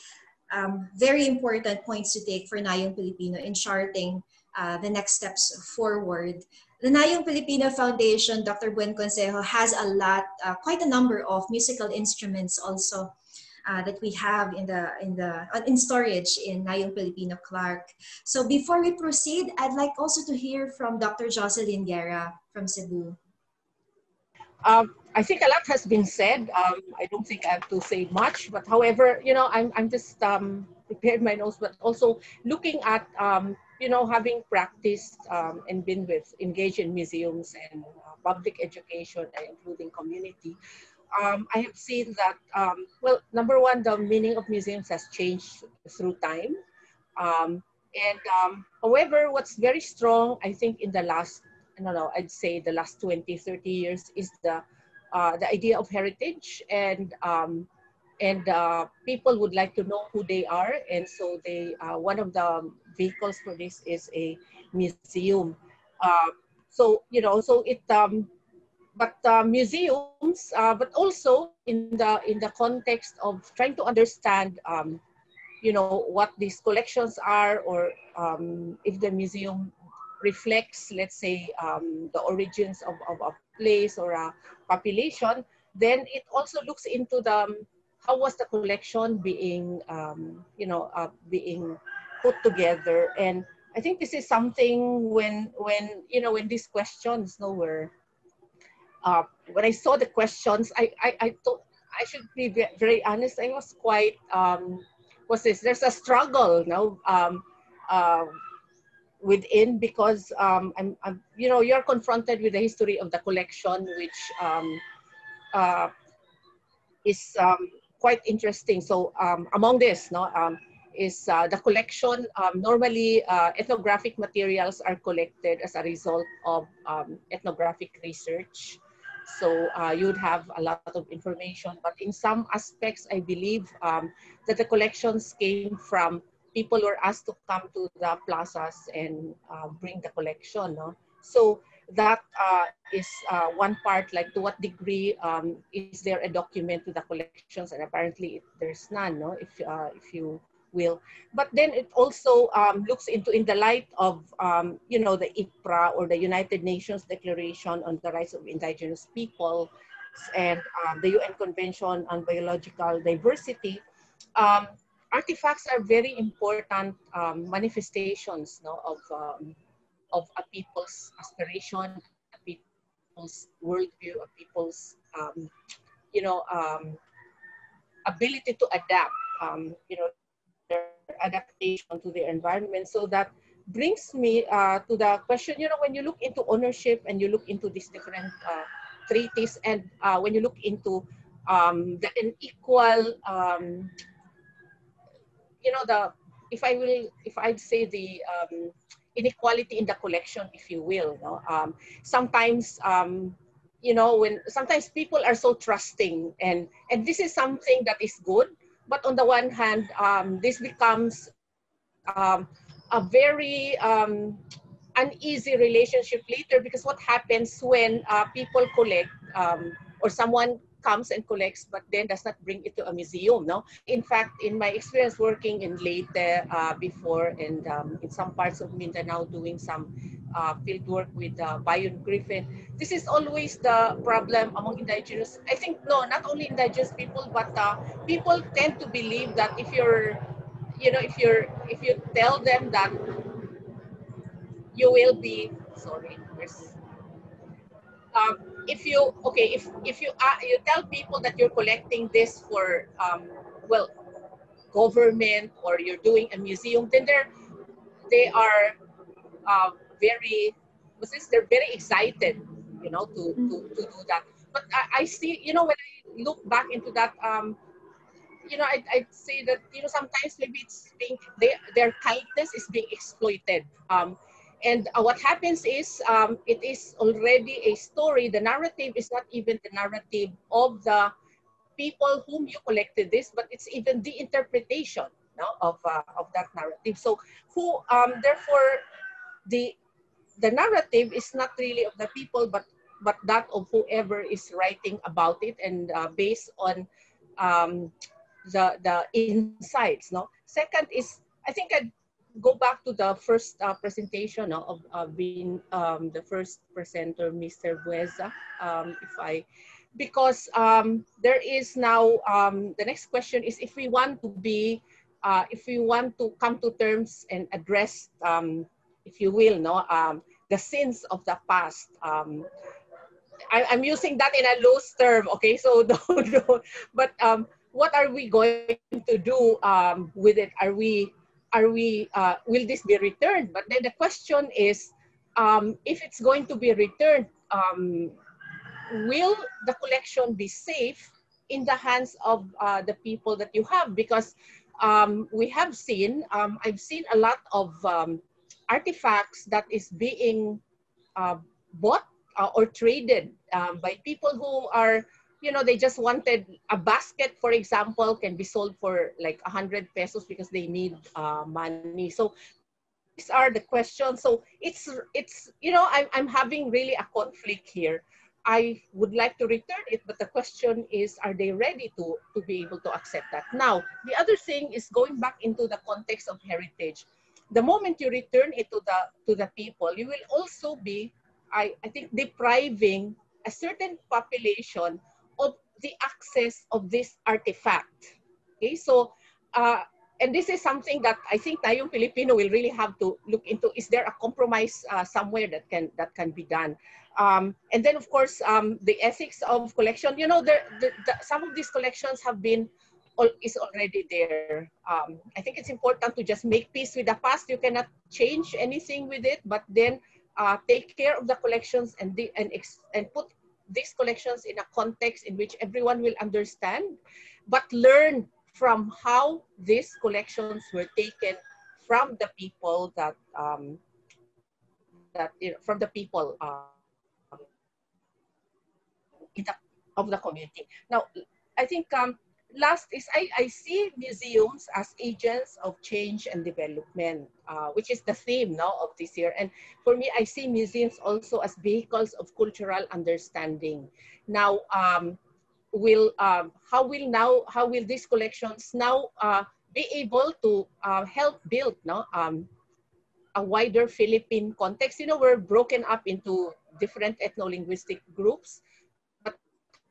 um, very important points to take for Nayong Pilipino in charting uh, the next steps forward the Nayong Pilipino Foundation, Dr. Buenconsejo, has a lot, uh, quite a number of musical instruments also uh, that we have in the in the uh, in storage in Nayong Pilipino Clark. So before we proceed, I'd like also to hear from Dr. Jocelyn Guerra from Cebu. Um, I think a lot has been said. Um, I don't think I have to say much, but however, you know, I'm I'm just um, my notes, but also looking at um, you know, having practiced um, and been with, engaged in museums and uh, public education, including community, um, I have seen that, um, well, number one, the meaning of museums has changed through time. Um, and um, however, what's very strong, I think in the last, I don't know, I'd say the last 20, 30 years is the, uh, the idea of heritage and um, and uh, people would like to know who they are and so they uh, one of the vehicles for this is a museum. Uh, so you know so it um, but uh, museums uh, but also in the in the context of trying to understand um, you know what these collections are or um, if the museum reflects let's say um, the origins of, of a place or a population then it also looks into the how was the collection being, um, you know, uh, being put together? And I think this is something when, when you know, when these questions, no, were, uh, when I saw the questions, I, I, I thought, I should be very honest, I was quite, um, this, there's a struggle, no, um, uh, within because um, I'm, I'm, you know, you're confronted with the history of the collection, which um, uh, is um, quite interesting. So um, among this, no, um, is uh, the collection. Um, normally, uh, ethnographic materials are collected as a result of um, ethnographic research. So uh, you would have a lot of information, but in some aspects, I believe um, that the collections came from people who were asked to come to the plazas and uh, bring the collection. No? So that uh, is uh, one part, like to what degree um, is there a document to the collections? And apparently there's none, no? if, uh, if you will. But then it also um, looks into, in the light of, um, you know, the ICPRA or the United Nations Declaration on the Rights of Indigenous People and um, the UN Convention on Biological Diversity, um, artifacts are very important um, manifestations no, of um, of a people's aspiration, a people's worldview, a people's, you know, ability to adapt, um, you know, adaptation to their environment. So that brings me uh, to the question, you know, when you look into ownership and you look into these different uh, treaties and uh, when you look into um, the unequal, um, you know, the, if I will, if I'd say the, um, inequality in the collection, if you will. No? Um, sometimes, um, you know, when sometimes people are so trusting, and and this is something that is good. But on the one hand, um, this becomes um, a very um, uneasy relationship later because what happens when uh, people collect um, or someone comes and collects, but then does not bring it to a museum. No, in fact, in my experience working in Leyte uh, before, and um, in some parts of Mindanao, doing some uh, field work with uh, Bion Griffin, this is always the problem among indigenous. I think no, not only indigenous people, but uh, people tend to believe that if you're, you know, if you're, if you tell them that you will be sorry, there's um, if you okay if if you uh, you tell people that you're collecting this for um, well government or you're doing a museum then they're they are uh, very, this, they're very excited, you know, to, to, to do that. But I, I see, you know, when I look back into that, um, you know, I, I'd say that, you know, sometimes maybe it's being, they, their kindness is being exploited. Um, and uh, what happens is um, it is already a story. The narrative is not even the narrative of the people whom you collected this, but it's even the interpretation no, of, uh, of that narrative. So who, um, therefore, the, the narrative is not really of the people, but, but that of whoever is writing about it and uh, based on um, the, the insights. No? Second is, I think I'd go back to the first uh, presentation no, of uh, being um, the first presenter, Mr. Bueza, um, if I, because um, there is now, um, the next question is if we want to be, uh, if we want to come to terms and address, um, if you will, no, um, the sins of the past. Um, I, am using that in a loose term, okay? So don't, don't but um, what are we going to do um, with it? Are we, are we, uh, will this be returned? But then the question is, um, if it's going to be returned, um, will the collection be safe in the hands of uh, the people that you have? Because um, we have seen, um, I've seen a lot of um, artifacts that is being uh, bought uh, or traded um, by people who are, you know, they just wanted a basket, for example, can be sold for like a hundred pesos because they need uh, money. So these are the questions. So it's, it's you know, I'm, I'm having really a conflict here. I would like to return it, but the question is, are they ready to, to be able to accept that? Now, the other thing is going back into the context of heritage. The moment you return it to the, to the people, you will also be, I, I think, depriving a certain population of the access of this artifact. Okay, so, uh, and this is something that I think Nayong Filipino will really have to look into. Is there a compromise uh, somewhere that can that can be done? Um, and then, of course, um, the ethics of collection. You know, there, the, the, some of these collections have been is already there. Um, I think it's important to just make peace with the past. You cannot change anything with it, but then uh, take care of the collections and the, and and put these collections in a context in which everyone will understand, but learn from how these collections were taken from the people that um, that you know, from the people. Uh, the, of the community. Now, I think um, last is I, I see museums as agents of change and development, uh, which is the theme now of this year. And for me, I see museums also as vehicles of cultural understanding. Now, um, will um, how will now how will these collections now uh, be able to uh, help build no um, a wider Philippine context? You know, we're broken up into different ethno-linguistic groups but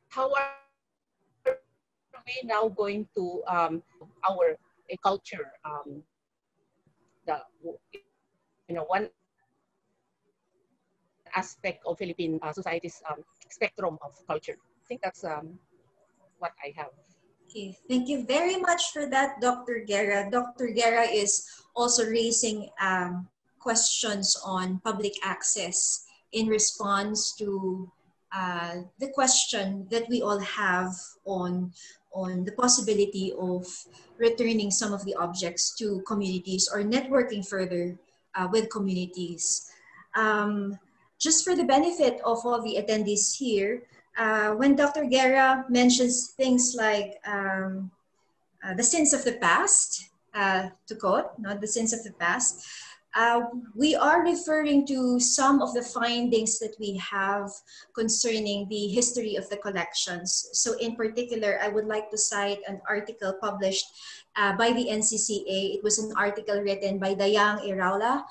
how are we now going to um, our uh, culture? Um, the you know one aspect of Philippine uh, society's um, spectrum of culture. I think that's um, what I have. Okay, thank you very much for that, Dr. Guerra. Dr. Guerra is also raising um, questions on public access in response to uh, the question that we all have on on the possibility of returning some of the objects to communities or networking further uh, with communities. Um, just for the benefit of all the attendees here, uh, when Dr. Guerra mentions things like um, uh, the sins of the past, uh, to quote, not the sins of the past, uh, we are referring to some of the findings that we have concerning the history of the collections. So in particular, I would like to cite an article published uh, by the NCCA. It was an article written by Dayang Yraola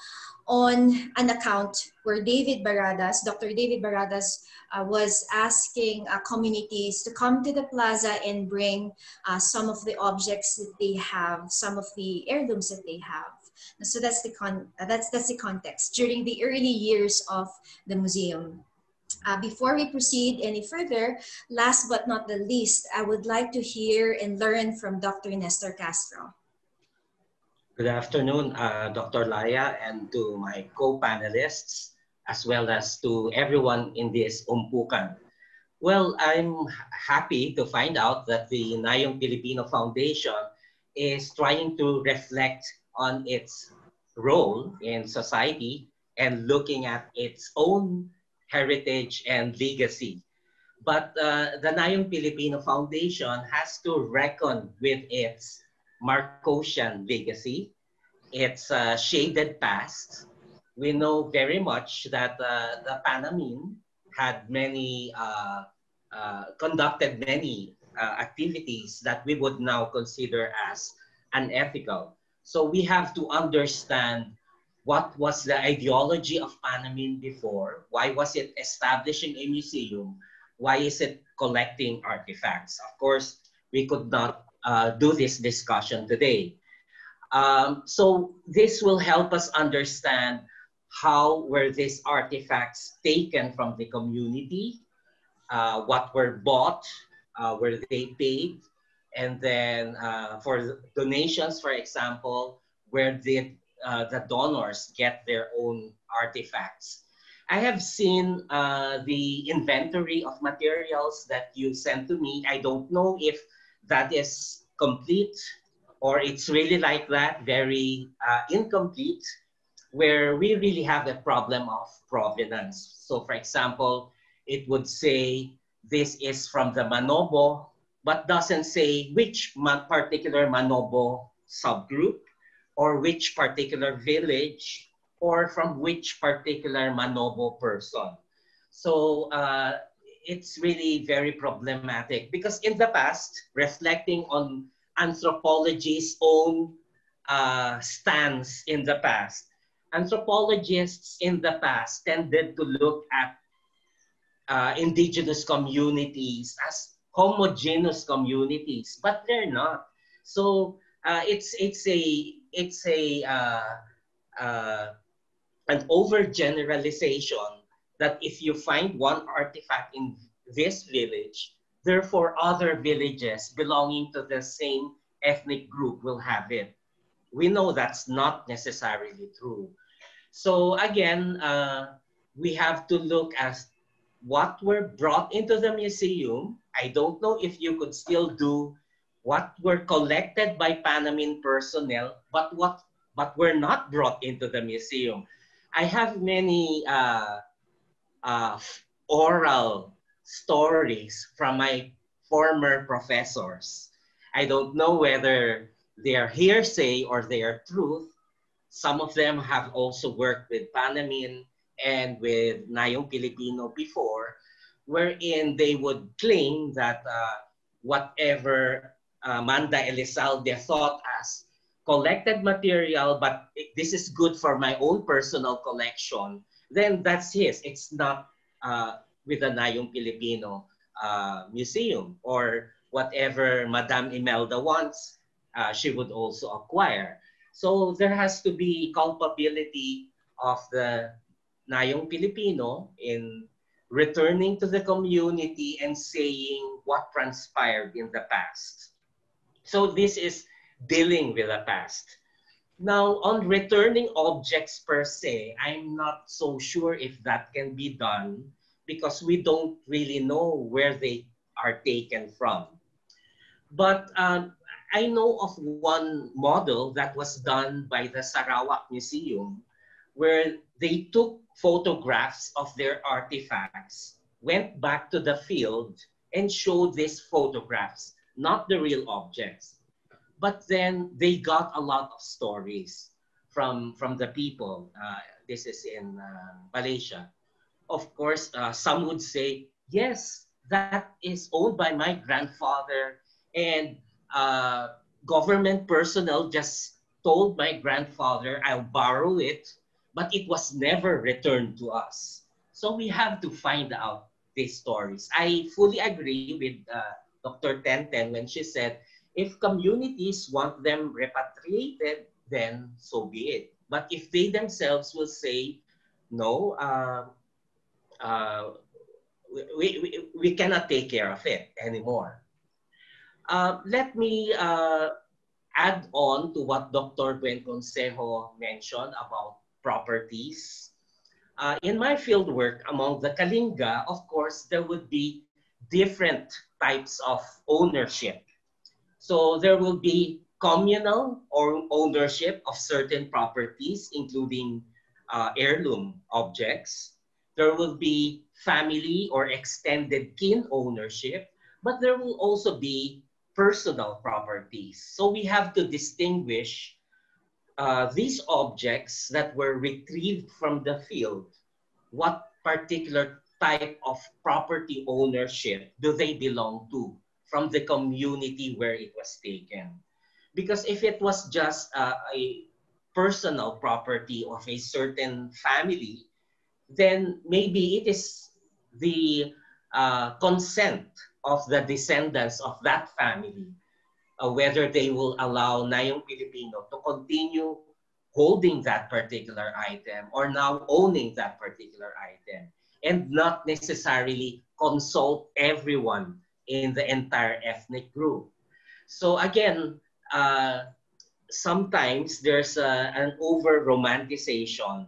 on an account where David Baradas, Dr. David Baradas, uh, was asking uh, communities to come to the plaza and bring uh, some of the objects that they have, some of the heirlooms that they have. So that's the con uh, that's that's the context during the early years of the museum. Uh, before we proceed any further, last but not the least, I would like to hear and learn from Dr. Nestor Castro. Good afternoon, uh, Dr. Laya, and to my co-panelists, as well as to everyone in this umpukan. Well, I'm happy to find out that the Nayong Filipino Foundation is trying to reflect on its role in society and looking at its own heritage and legacy. But uh, the Nayong Filipino Foundation has to reckon with its Marcosian legacy, its uh, shaded past. We know very much that uh, the Panamin had many, uh, uh, conducted many uh, activities that we would now consider as unethical. So we have to understand what was the ideology of Panamin before? Why was it establishing a museum? Why is it collecting artifacts? Of course, we could not uh, do this discussion today. Um, so this will help us understand how were these artifacts taken from the community, uh, what were bought, uh, were they paid, and then uh, for donations, for example, where did uh, the donors get their own artifacts? I have seen uh, the inventory of materials that you sent to me. I don't know if that is complete or it's really like that, very uh, incomplete where we really have a problem of provenance. So for example, it would say this is from the Manobo, but doesn't say which particular Manobo subgroup or which particular village or from which particular Manobo person. So uh, it's really very problematic because in the past, reflecting on anthropology's own uh, stance in the past, anthropologists in the past tended to look at uh, indigenous communities as homogeneous communities, but they're not. So uh, it's it's a it's a uh, uh, an overgeneralization that if you find one artifact in this village, therefore other villages belonging to the same ethnic group will have it. We know that's not necessarily true. So again, uh, we have to look at what were brought into the museum. I don't know if you could still do what were collected by Panamine personnel, but what but were not brought into the museum. I have many uh, uh, oral stories from my former professors. I don't know whether they are hearsay or they are truth, some of them have also worked with Panamin and with Nayong Filipino before, wherein they would claim that uh, whatever uh, Manda Elizalde thought as collected material, but this is good for my own personal collection, then that's his. It's not uh, with the Nayong Filipino uh, Museum or whatever Madame Imelda wants, uh, she would also acquire. So there has to be culpability of the Nayong Filipino in returning to the community and saying what transpired in the past. So this is dealing with the past. Now, on returning objects per se, I'm not so sure if that can be done because we don't really know where they are taken from. But um, I know of one model that was done by the Sarawak Museum where they took photographs of their artifacts, went back to the field, and showed these photographs, not the real objects. But then they got a lot of stories from, from the people. Uh, this is in uh, Malaysia. Of course, uh, some would say, yes, that is owned by my grandfather and uh, government personnel just told my grandfather, I'll borrow it, but it was never returned to us. So we have to find out these stories. I fully agree with uh, Dr. Tenten when she said, if communities want them repatriated, then so be it. But if they themselves will say, no, uh, uh, we, we, we cannot take care of it anymore, uh, let me uh, add on to what Dr. Buenconsejo mentioned about properties. Uh, in my field work among the Kalinga, of course, there would be different types of ownership. So there will be communal or ownership of certain properties, including uh, heirloom objects. There will be family or extended kin ownership, but there will also be personal properties. So we have to distinguish uh, these objects that were retrieved from the field. What particular type of property ownership do they belong to from the community where it was taken? Because if it was just uh, a personal property of a certain family, then maybe it is the uh, consent of the descendants of that family, uh, whether they will allow Nayong Pilipino to continue holding that particular item or now owning that particular item and not necessarily consult everyone in the entire ethnic group. So again, uh, sometimes there's a, an over romanticization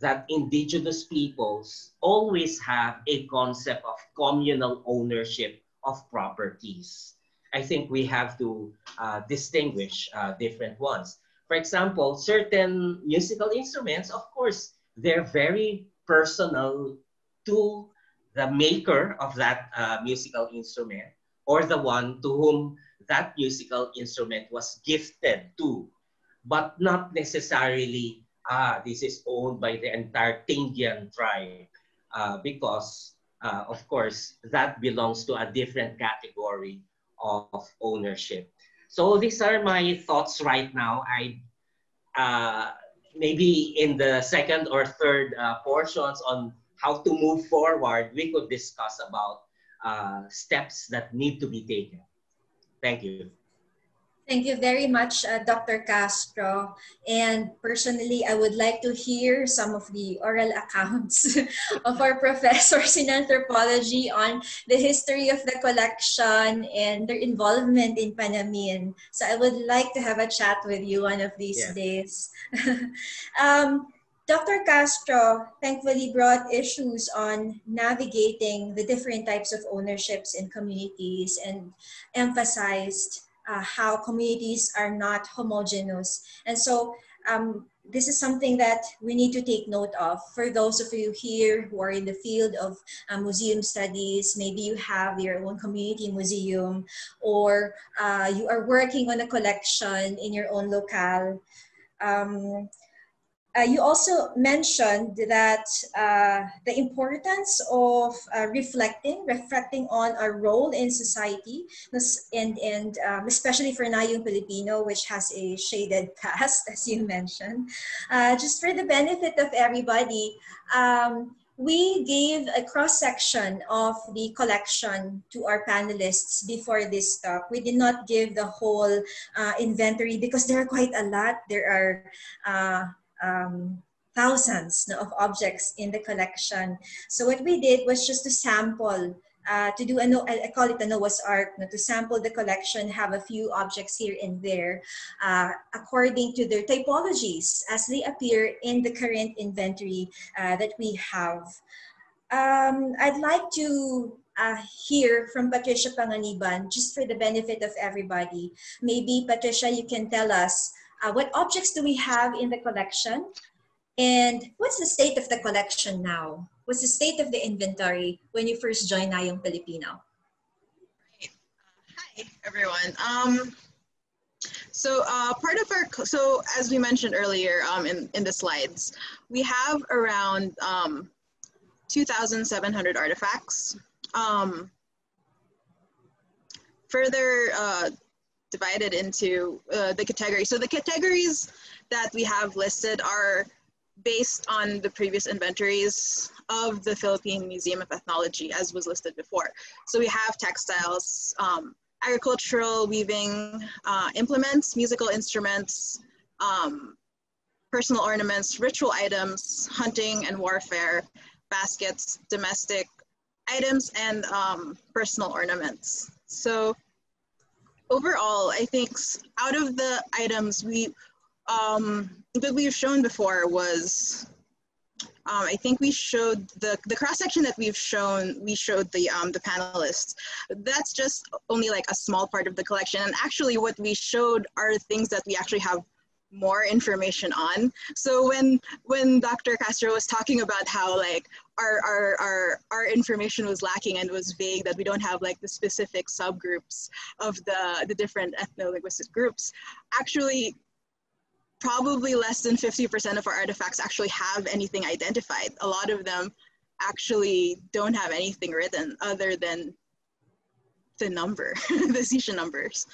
that indigenous peoples always have a concept of communal ownership of properties. I think we have to uh, distinguish uh, different ones. For example, certain musical instruments, of course, they're very personal to the maker of that uh, musical instrument or the one to whom that musical instrument was gifted to, but not necessarily, ah, this is owned by the entire Tingian tribe uh, because uh, of course, that belongs to a different category of ownership. So these are my thoughts right now. I uh, maybe in the second or third uh, portions on how to move forward, we could discuss about uh, steps that need to be taken. Thank you. Thank you very much, uh, Dr. Castro. And personally, I would like to hear some of the oral accounts of our professors in anthropology on the history of the collection and their involvement in Panamin. So I would like to have a chat with you one of these yeah. days. um, Dr. Castro thankfully brought issues on navigating the different types of ownerships in communities and emphasized uh, how communities are not homogeneous. And so um, this is something that we need to take note of. For those of you here who are in the field of uh, museum studies, maybe you have your own community museum or uh, you are working on a collection in your own locale. Um, uh, you also mentioned that uh, the importance of uh, reflecting, reflecting on our role in society, and, and um, especially for Nayong Filipino, which has a shaded past, as you mentioned. Uh, just for the benefit of everybody, um, we gave a cross-section of the collection to our panelists before this talk. We did not give the whole uh, inventory because there are quite a lot. There are uh, um, thousands of objects in the collection. So what we did was just to sample, uh, to do a, no, I call it a Noah's Ark, to sample the collection, have a few objects here and there, uh, according to their typologies as they appear in the current inventory uh, that we have. Um, I'd like to uh, hear from Patricia Panganiban, just for the benefit of everybody. Maybe, Patricia, you can tell us uh, what objects do we have in the collection? And what's the state of the collection now? What's the state of the inventory when you first joined Nayong Filipino? Uh, hi, everyone. Um, so uh, part of our, so as we mentioned earlier um, in, in the slides, we have around um, 2,700 artifacts. Um, further uh, divided into uh, the categories. So the categories that we have listed are based on the previous inventories of the Philippine Museum of Ethnology as was listed before. So we have textiles, um, agricultural weaving, uh, implements, musical instruments, um, personal ornaments, ritual items, hunting and warfare, baskets, domestic items, and um, personal ornaments. So overall, I think out of the items we um, that we've shown before was um, I think we showed the, the cross section that we've shown, we showed the, um, the panelists. That's just only like a small part of the collection. And actually what we showed are things that we actually have more information on. So when when Dr. Castro was talking about how like our, our, our, our information was lacking and was vague, that we don't have like the specific subgroups of the, the different ethno-linguistic groups, actually probably less than 50% of our artifacts actually have anything identified. A lot of them actually don't have anything written other than the number, the Zisha numbers,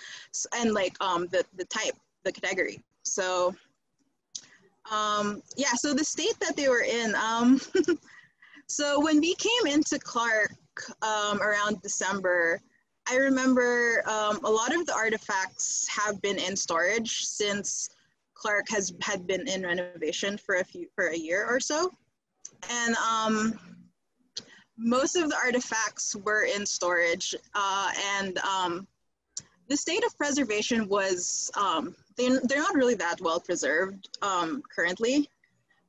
and like um, the, the type, the category. So um, yeah, so the state that they were in, um, so when we came into Clark um, around December, I remember um, a lot of the artifacts have been in storage since Clark has had been in renovation for a few for a year or so, and um, most of the artifacts were in storage, uh, and um, the state of preservation was um, they, they're not really that well preserved um, currently.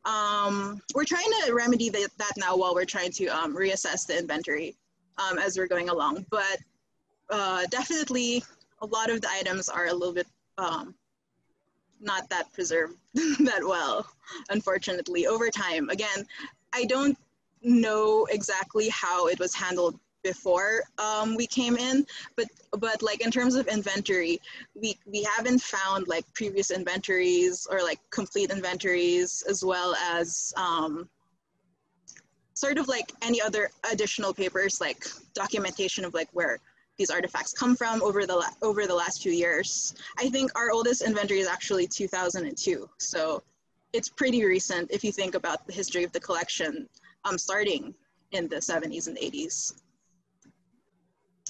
Um, we're trying to remedy the, that now while we're trying to um, reassess the inventory um, as we're going along. But uh, definitely, a lot of the items are a little bit um, not that preserved that well, unfortunately, over time. Again, I don't know exactly how it was handled before um, we came in, but but like in terms of inventory, we we haven't found like previous inventories or like complete inventories as well as um, sort of like any other additional papers like documentation of like where these artifacts come from over the over the last few years. I think our oldest inventory is actually 2002, so it's pretty recent if you think about the history of the collection um, starting in the 70s and 80s.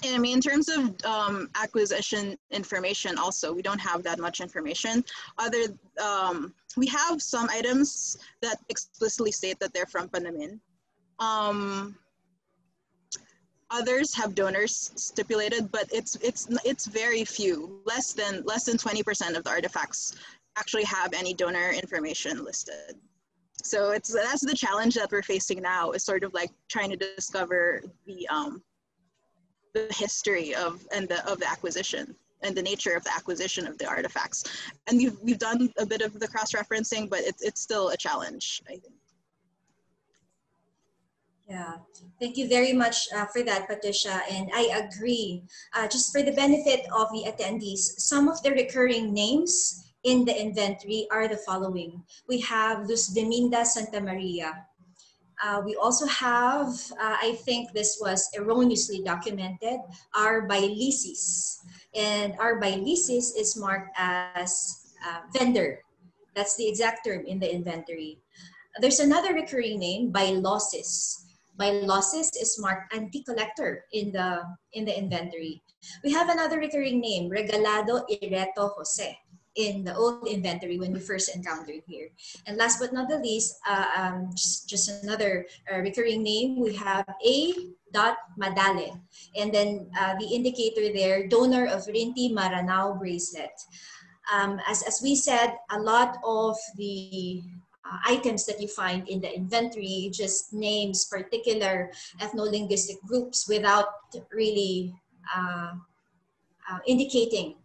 And I mean, in terms of um, acquisition information, also, we don't have that much information. Other, um, we have some items that explicitly state that they're from Panamin. Um, Others have donors stipulated, but it's it's it's very few. Less than less than 20% of the artifacts actually have any donor information listed. So it's that's the challenge that we're facing now is sort of like trying to discover the um, the history of and the of the acquisition and the nature of the acquisition of the artifacts. And we've, we've done a bit of the cross-referencing, but it's, it's still a challenge, I think. Yeah, thank you very much uh, for that, Patricia. And I agree. Uh, just for the benefit of the attendees, some of the recurring names in the inventory are the following. We have Luz Deminda Santa Maria. Uh, we also have, uh, I think this was erroneously documented, R. Bailisis. And R. Bailisis is marked as uh, vendor. That's the exact term in the inventory. There's another recurring name, Bailosis by losses is marked anti-collector in the in the inventory. We have another recurring name, Regalado Trota Jose in the old inventory when we first encountered here. And last but not the least, uh, um, just, just another uh, recurring name, we have A. Dot Madale. And then uh, the indicator there, donor of Rinti Maranao bracelet. Um, as, as we said, a lot of the uh, items that you find in the inventory just names particular ethno-linguistic groups without really uh, uh, indicating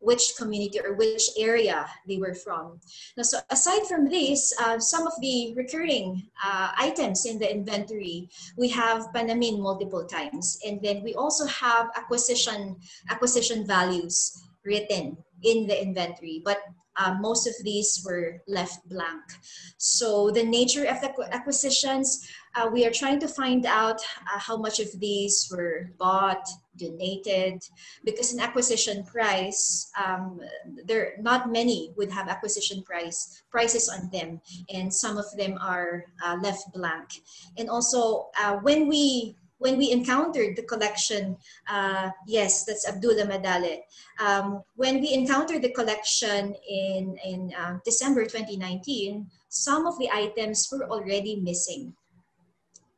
which community or which area they were from. Now, so aside from this, uh, some of the recurring uh, items in the inventory, we have Panamin multiple times, and then we also have acquisition acquisition values written in the inventory, but uh, most of these were left blank. So the nature of the acquisitions, uh, we are trying to find out uh, how much of these were bought, donated, because an acquisition price, um, there not many would have acquisition price prices on them, and some of them are uh, left blank. And also, uh, when we when we encountered the collection, uh, yes, that's Abdullah Madale. Um, when we encountered the collection in, in uh, December 2019, some of the items were already missing.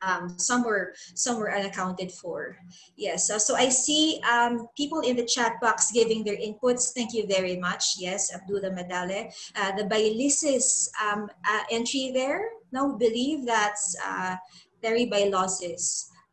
Um, some were some were unaccounted for. Yes, uh, so I see um, people in the chat box giving their inputs. Thank you very much. Yes, Abdullah Madale. Uh, the Bailysis um, uh, entry there. Now believe that's uh, Terry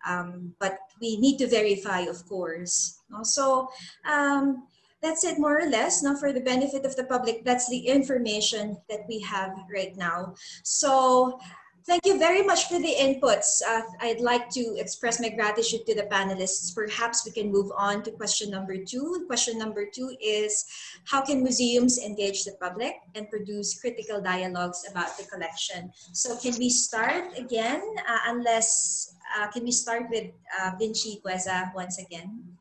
um, but we need to verify, of course. No? So um, that's it more or less now for the benefit of the public that's the information that we have right now so Thank you very much for the inputs. Uh, I'd like to express my gratitude to the panelists. Perhaps we can move on to question number two. Question number two is, how can museums engage the public and produce critical dialogues about the collection? So can we start again, uh, unless, uh, can we start with uh, Vinci Bueza once again?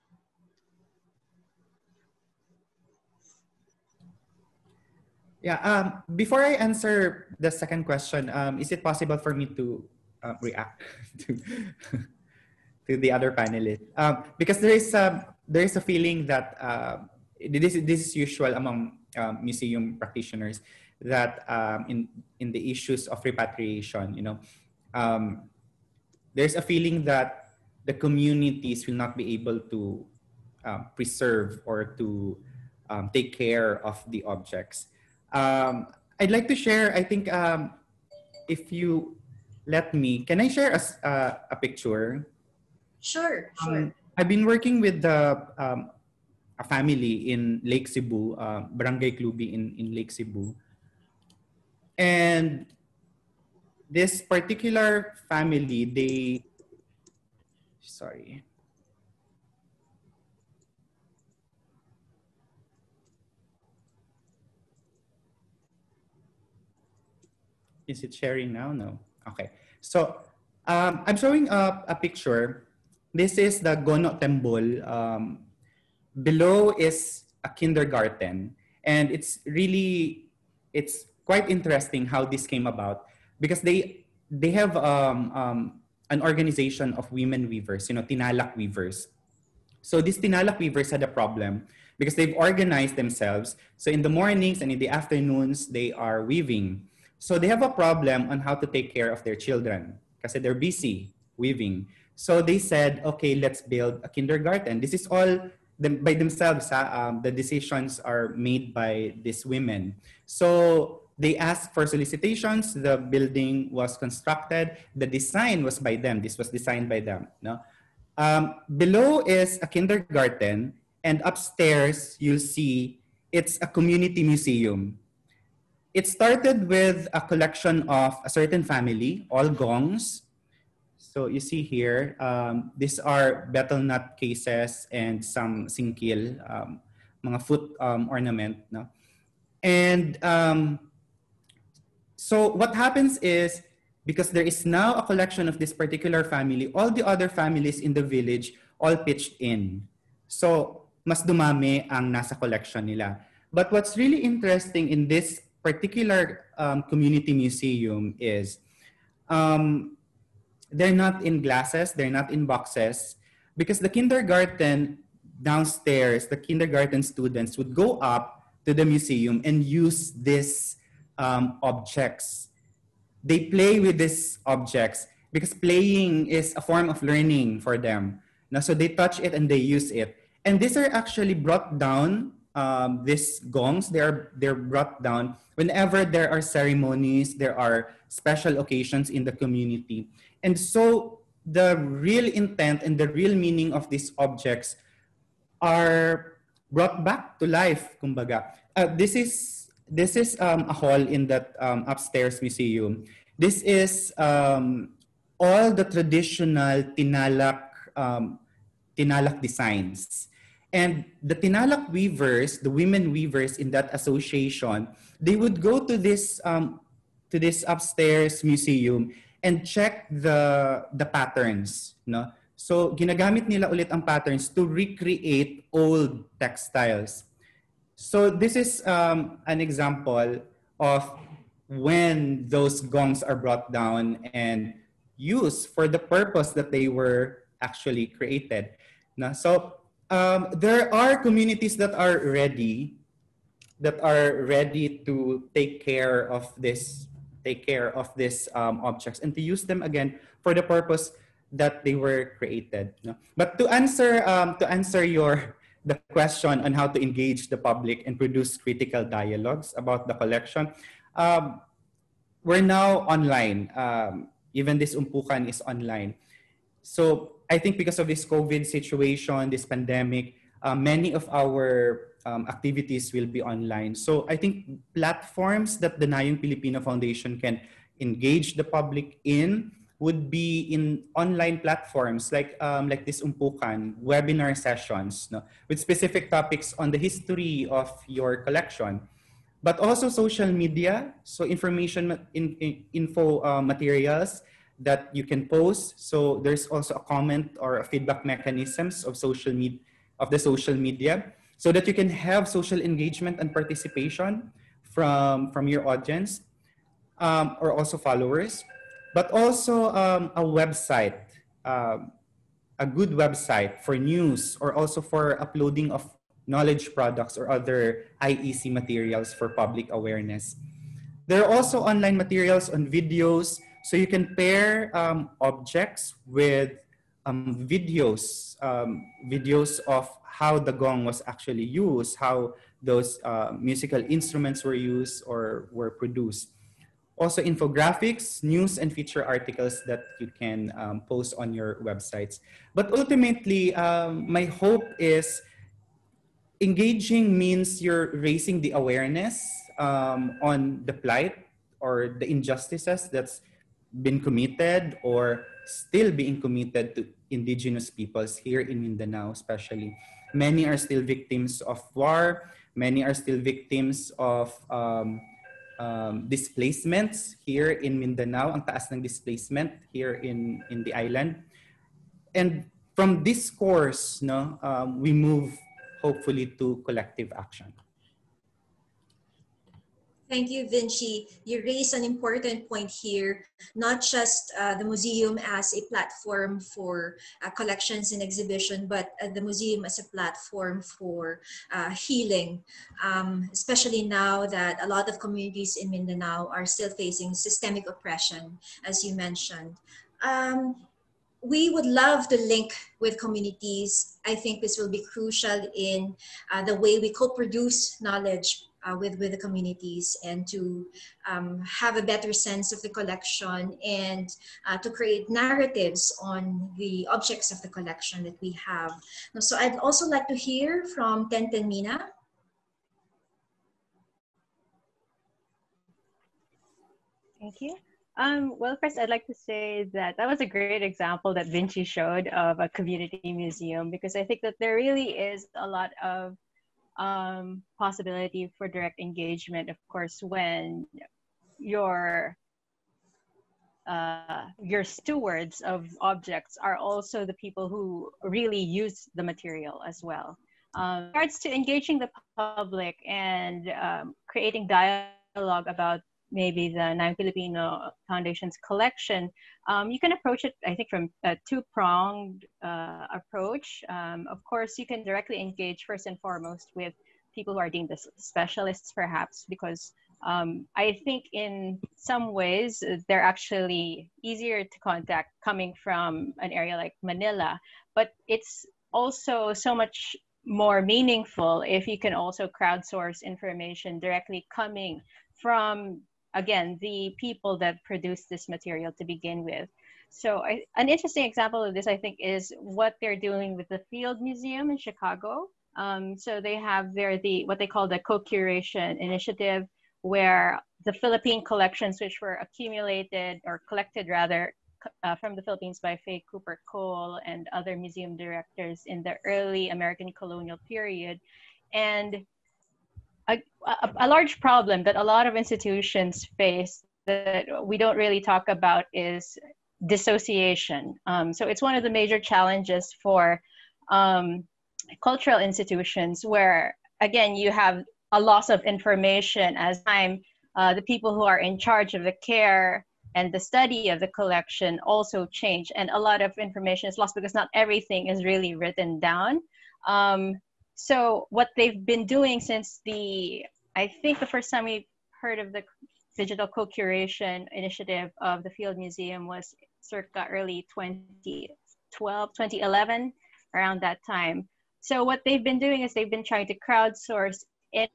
Yeah. Um, before I answer the second question, um, is it possible for me to uh, react to to the other panelists? Um, because there is a there is a feeling that uh, this this is usual among um, museum practitioners that um, in in the issues of repatriation, you know, um, there's a feeling that the communities will not be able to um, preserve or to um, take care of the objects. Um, I'd like to share, I think, um, if you let me, can I share a, uh, a picture? Sure, sure. Um, I've been working with the, um, a family in Lake Sebu, uh, Barangay Clubi in, in Lake Sebu. And this particular family, they, sorry, Is it sharing now? No. Okay. So um, I'm showing a, a picture. This is the Gono Tembol. Um, below is a kindergarten. And it's really, it's quite interesting how this came about because they, they have um, um, an organization of women weavers, you know, Tinalak weavers. So these Tinalak weavers had a problem because they've organized themselves. So in the mornings and in the afternoons, they are weaving. So they have a problem on how to take care of their children because they're busy weaving. So they said, okay, let's build a kindergarten. This is all them, by themselves. Um, the decisions are made by these women. So they asked for solicitations. The building was constructed. The design was by them. This was designed by them. No? Um, below is a kindergarten, and upstairs you'll see it's a community museum. It started with a collection of a certain family, all gongs. So you see here, um, these are betel nut cases and some singkil, um, mga foot um, ornament. No? And um, so what happens is, because there is now a collection of this particular family, all the other families in the village all pitched in. So mas dumami ang nasa collection nila. But what's really interesting in this particular um, community museum is um, they're not in glasses, they're not in boxes, because the kindergarten downstairs, the kindergarten students would go up to the museum and use these um, objects. They play with these objects because playing is a form of learning for them. Now, so they touch it and they use it. And these are actually brought down um, these gongs, they are they're brought down whenever there are ceremonies, there are special occasions in the community. And so the real intent and the real meaning of these objects are brought back to life, kumbaga. Uh, this is this is um, a hall in that um, upstairs museum. This is um, all the traditional tinalak um, tinalak designs. And the Tinalak weavers, the women weavers in that association, they would go to this um, to this upstairs museum and check the the patterns, no? So ginagamit nila ulit ang patterns to recreate old textiles. So this is um, an example of when those gongs are brought down and used for the purpose that they were actually created. No? So um, there are communities that are ready, that are ready to take care of this, take care of these um, objects and to use them again for the purpose that they were created. No? But to answer um, to answer your the question on how to engage the public and produce critical dialogues about the collection, um, we're now online. Um, even this umpukan is online. So I think because of this COVID situation, this pandemic, uh, many of our um, activities will be online. So I think platforms that the Nayong Filipino Foundation can engage the public in would be in online platforms like um, like this umpukan webinar sessions no, with specific topics on the history of your collection but also social media so information in, in info uh, materials that you can post so there's also a comment or a feedback mechanisms of social media of the social media so that you can have social engagement and participation from from your audience um, or also followers but also um, a website, um, a good website for news or also for uploading of knowledge products or other IEC materials for public awareness. There are also online materials on videos, so you can pair um, objects with um, videos, um, videos of how the gong was actually used, how those uh, musical instruments were used or were produced also infographics, news, and feature articles that you can um, post on your websites. But ultimately, um, my hope is engaging means you're raising the awareness um, on the plight or the injustices that's been committed or still being committed to indigenous peoples here in Mindanao, especially. Many are still victims of war. Many are still victims of um, um, displacements here in Mindanao, ang taas ng displacement here in, in the island. And from this course, no, um, we move hopefully to collective action. Thank you, Vinci. You raise an important point here, not just uh, the museum as a platform for uh, collections and exhibition, but uh, the museum as a platform for uh, healing, um, especially now that a lot of communities in Mindanao are still facing systemic oppression, as you mentioned. Um, we would love to link with communities. I think this will be crucial in uh, the way we co-produce knowledge uh, with, with the communities and to um, have a better sense of the collection and uh, to create narratives on the objects of the collection that we have. So I'd also like to hear from Tenten Mina. Thank you. Um, well, first, I'd like to say that that was a great example that Vinci showed of a community museum because I think that there really is a lot of um, possibility for direct engagement, of course, when your uh, your stewards of objects are also the people who really use the material as well. Um, regards to engaging the public and um, creating dialogue about maybe the Nayong Pilipino Foundation's collection, um, you can approach it, I think, from a two-pronged uh, approach. Um, of course, you can directly engage first and foremost with people who are deemed as specialists, perhaps, because um, I think in some ways they're actually easier to contact coming from an area like Manila, but it's also so much more meaningful if you can also crowdsource information directly coming from again, the people that produce this material to begin with. So I, an interesting example of this, I think, is what they're doing with the Field Museum in Chicago. Um, so they have their the what they call the co-curation initiative, where the Philippine collections, which were accumulated or collected rather uh, from the Philippines by Fay-Cooper Cole and other museum directors in the early American colonial period, and a, a, large problem that a lot of institutions face that we don't really talk about is dissociation. Um, so it's one of the major challenges for um, cultural institutions where, again, you have a loss of information as time. Uh, the people who are in charge of the care and the study of the collection also change, and a lot of information is lost because not everything is really written down. Um, so what they've been doing since the, I think the first time we heard of the digital co-curation initiative of the Field Museum was circa early 2012, 2011, around that time. So what they've been doing is they've been trying to crowdsource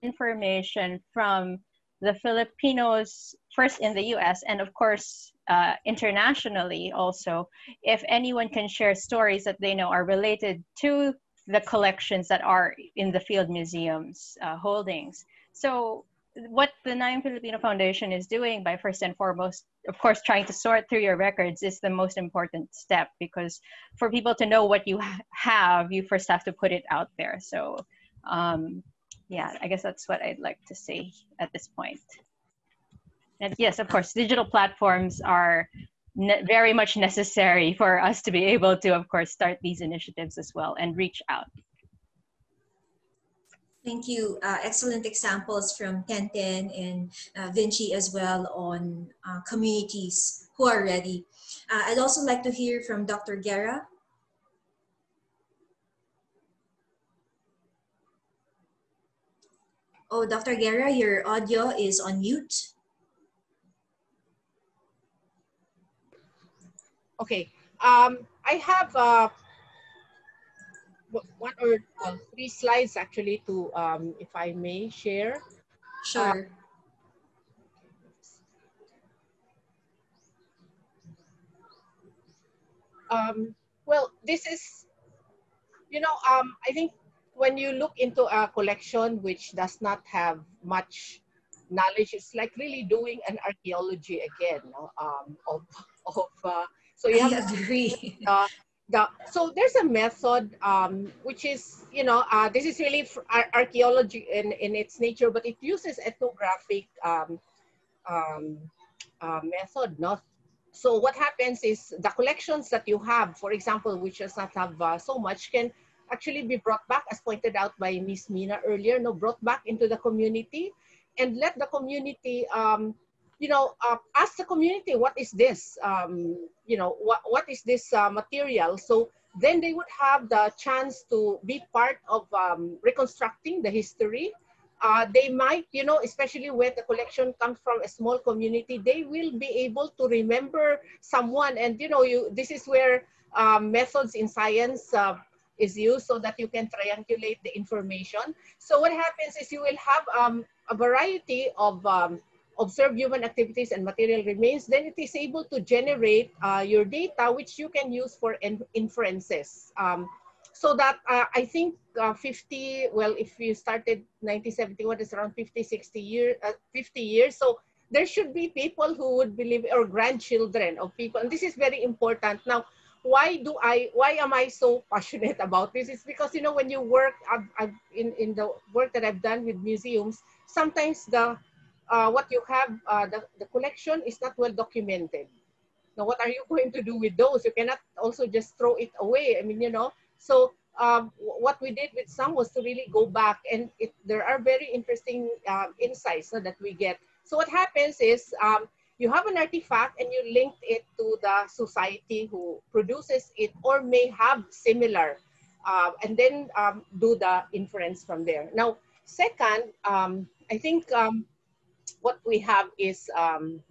information from the Filipinos first in the US and of course uh, internationally also if anyone can share stories that they know are related to the collections that are in the field museums uh, holdings so what the Nayong Filipino Foundation is doing by first and foremost, of course, trying to sort through your records is the most important step because for people to know what you have, you first have to put it out there. So, um, yeah, I guess that's what I'd like to say at this point. And yes, of course, digital platforms are very much necessary for us to be able to, of course, start these initiatives as well and reach out. Thank you. Uh, excellent examples from Tenten and uh, Vinci as well on uh, communities who are ready. Uh, I'd also like to hear from Dr. Guerra. Oh, Dr. Guerra, your audio is on mute. Okay. Um, I have uh, one or uh, three slides actually to, um, if I may share. Sure. Uh, um, well, this is, you know, um, I think when you look into a collection which does not have much knowledge, it's like really doing an archaeology again no? um, of, of uh, so you have I agree. Uh, the, so there's a method um, which is, you know, uh, this is really ar archaeology in, in its nature, but it uses ethnographic um, um, uh, method. Not so. What happens is the collections that you have, for example, which does not have uh, so much, can actually be brought back, as pointed out by Miss Mina earlier. No, brought back into the community, and let the community um, you know, uh, ask the community, what is this? Um, you know, what, what is this uh, material? So then they would have the chance to be part of um, reconstructing the history. Uh, they might, you know, especially where the collection comes from a small community, they will be able to remember someone. And, you know, you this is where um, methods in science uh, is used so that you can triangulate the information. So what happens is you will have um, a variety of um, observe human activities and material remains, then it is able to generate uh, your data, which you can use for in inferences. Um, so that uh, I think uh, 50, well, if you started 1971, it's around 50, 60 years, uh, 50 years. So there should be people who would believe, or grandchildren of people. And this is very important. Now, why do I, why am I so passionate about this? It's because, you know, when you work I've, I've, in, in the work that I've done with museums, sometimes the uh, what you have, uh, the, the collection is not well documented. Now, what are you going to do with those? You cannot also just throw it away. I mean, you know, so um, what we did with some was to really go back and it, there are very interesting um, insights that we get. So what happens is um, you have an artifact and you link it to the society who produces it or may have similar uh, and then um, do the inference from there. Now, second, I think um, what we have is, um,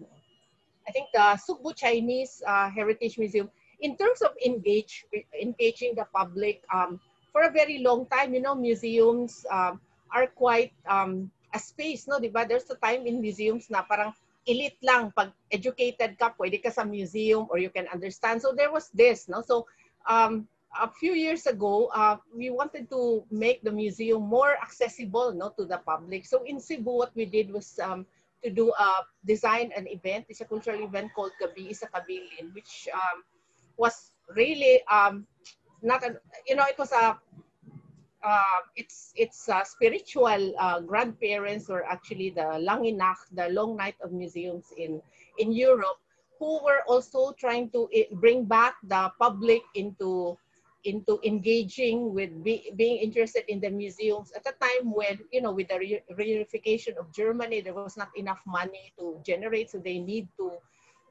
I think the Sugbo Chinese uh, Heritage Museum, in terms of engage, engaging the public, um, for a very long time, you know, museums um, are quite um, a space, no, diba? There's a time in museums na parang elite lang, pag educated ka, pwede ka sa museum or you can understand. So there was this, no? So um, a few years ago, uh, we wanted to make the museum more accessible no, to the public. So in Cebu, what we did was um, to do a design an event. It's a cultural event called Gabii sa Kabilin, which um, was really um, not a, you know, it was a, uh, it's it's a spiritual uh, grandparents or actually the Lange Nacht, the long night of museums in in Europe, who were also trying to eh, bring back the public into into engaging with be, being interested in the museums at a time when, you know, with the re reunification of Germany, there was not enough money to generate, so they need to,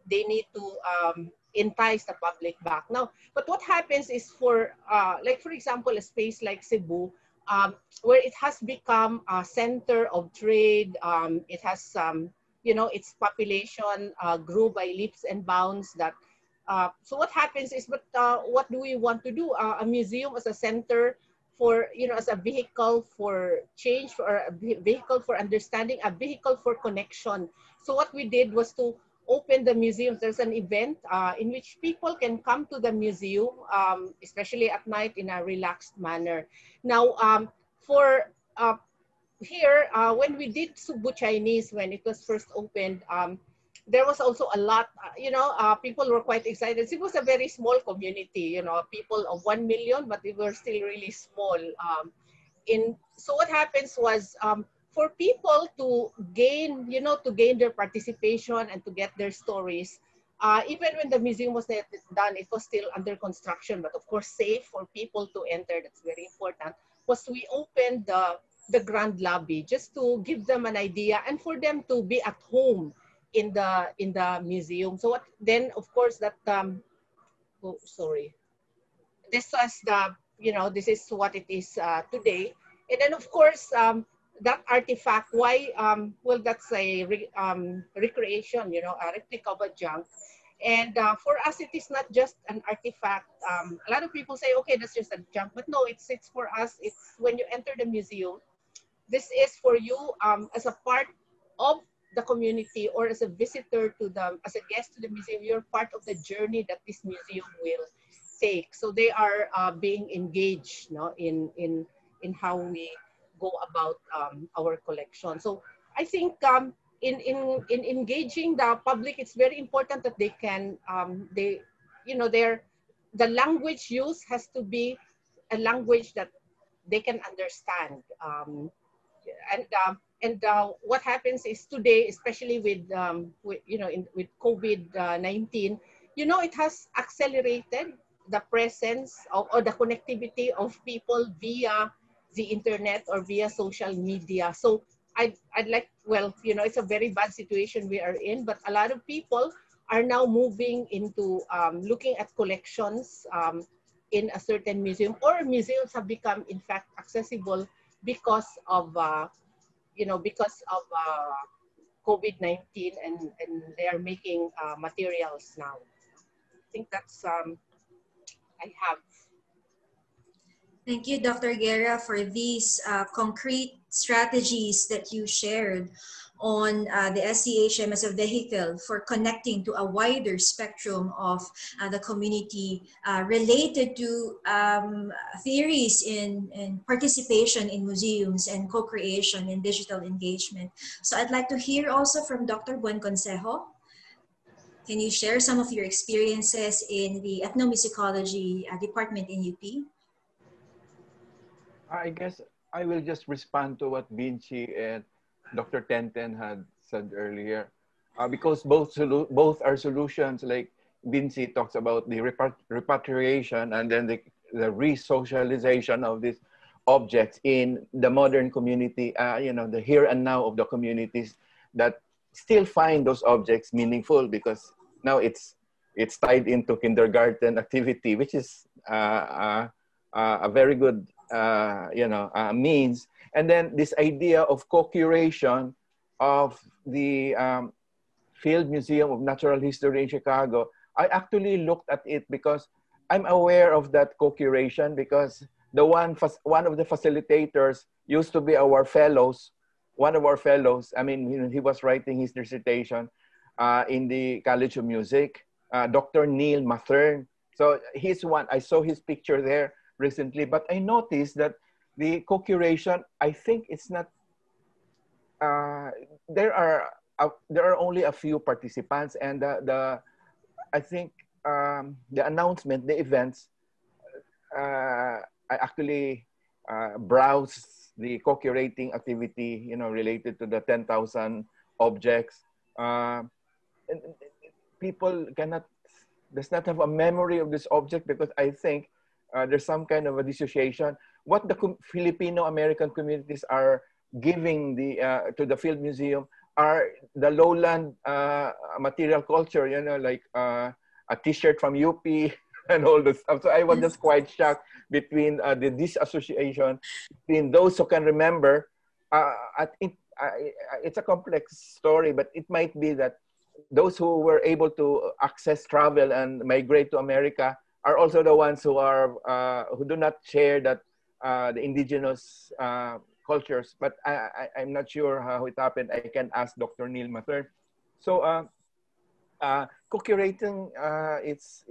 they need to um, entice the public back. Now, but what happens is for, uh, like for example, a space like Cebu, um, where it has become a center of trade, um, it has um, you know, its population uh, grew by leaps and bounds. That uh, so what happens is, but uh, what do we want to do? Uh, a museum as a center for, you know, as a vehicle for change, or a vehicle for understanding, a vehicle for connection. So what we did was to open the museum. There's an event uh, in which people can come to the museum, um, especially at night in a relaxed manner. Now, um, for uh, here, when we did Sugbo Chinese, when it was first opened, um, there was also a lot, uh, you know, uh, people were quite excited. It was a very small community, you know, people of 1 million, but they were still really small. Um, in So what happens was um, for people to gain, you know, to gain their participation and to get their stories, uh, even when the museum was not done, it was still under construction, but of course safe for people to enter, that's very important, was we opened the, the grand lobby just to give them an idea and for them to be at home in the in the museum. So what, then, of course, that um, oh, sorry, this was the you know this is what it is uh, today, and then of course um, that artifact. Why? Um, well, that's a re, um, recreation. You know, a replica of a junk. And uh, for us, it is not just an artifact. Um, a lot of people say, okay, that's just a junk, but no, it's it's for us. It's when you enter the museum. This is for you um, as a part of the community or as a visitor to the, as a guest to the museum, you're part of the journey that this museum will take. So they are uh, being engaged no, in, in, in how we go about um, our collection. So I think um, in, in, in engaging the public, it's very important that they can, um, they, you know, their, the language used has to be a language that they can understand. Um, and um, and uh, what happens is today, especially with, um, with you know, in, with COVID-19, you know, it has accelerated the presence of, or the connectivity of people via the internet or via social media. So I'd, I'd like, well, you know, it's a very bad situation we are in, but a lot of people are now moving into um, looking at collections um, in a certain museum or museums have become, in fact, accessible because of uh, you know, because of uh, COVID-19 and, and they are making uh, materials now. I think that's, um, I have. Thank you, Dr. Guerra, for these uh, concrete strategies that you shared on uh, the SCHM as a vehicle for connecting to a wider spectrum of uh, the community uh, related to um, theories in, in participation in museums and co-creation and digital engagement. So I'd like to hear also from Dr. Buenconsejo. Can you share some of your experiences in the ethnomusicology uh, department in UP? I guess I will just respond to what Vinci and Dr. Tenten had said earlier, uh, because both both are solutions. Like Vinci talks about the repatriation and then the, the re-socialization of these objects in the modern community. Uh, you know, the here and now of the communities that still find those objects meaningful because now it's it's tied into kindergarten activity, which is uh, uh, uh a very good uh, you know means and then this idea of co-curation of the um, Field Museum of Natural History in Chicago, I actually looked at it because I'm aware of that co-curation because the one, one of the facilitators used to be our fellows, one of our fellows, I mean, he was writing his dissertation uh, in the College of Music, uh, Dr. Neil Mathern. So he's one, I saw his picture there recently, but I noticed that the co-curation, I think it's not, uh, there are uh, there are only a few participants and the, the I think um, the announcement, the events, uh, I actually uh, browse the co-curating activity, you know, related to the 10,000 objects. Uh, people cannot, does not have a memory of this object because I think uh, there's some kind of a dissociation what the Filipino American communities are giving the uh, to the Field Museum are the lowland uh, material culture, you know, like uh, a T-shirt from UP and all this stuff. So I was just quite shocked between uh, the disassociation between those who can remember. Uh, at, I, it's a complex story, but it might be that those who were able to access travel and migrate to America are also the ones who are uh, who do not share that uh, the indigenous uh, cultures. But I, I, am not sure how it happened. I can ask Dr. Neil Mathern. So uh, uh, co-curating, it's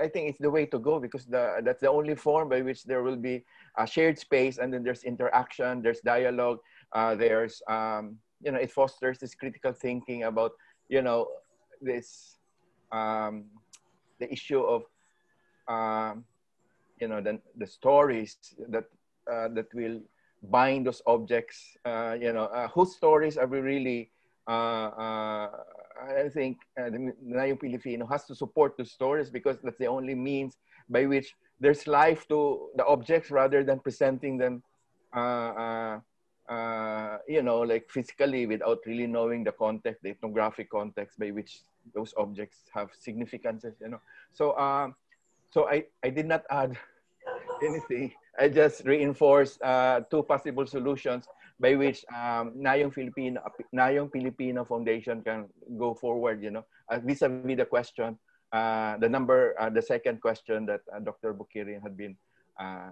I think it's the way to go because the that's the only form by which there will be a shared space and then there's interaction, there's dialogue, there's um, you know it fosters this critical thinking about you know this um, the issue of um, you know the, the stories that uh, that will bind those objects uh, you know uh, whose stories are we really uh, uh, I think uh, the Nayong Pilipino has to support the stories because that's the only means by which there's life to the objects rather than presenting them uh, you know, like physically without really knowing the context, the ethnographic context by which those objects have significances, you know. So, um, so I, I did not add anything. I just reinforced uh, two possible solutions by which um, Nayong Filipino, Nayong Filipino Foundation can go forward, you know, uh, vis-a-vis the question, uh, the number, uh, the second question that uh, Dr. Bukirin had been uh,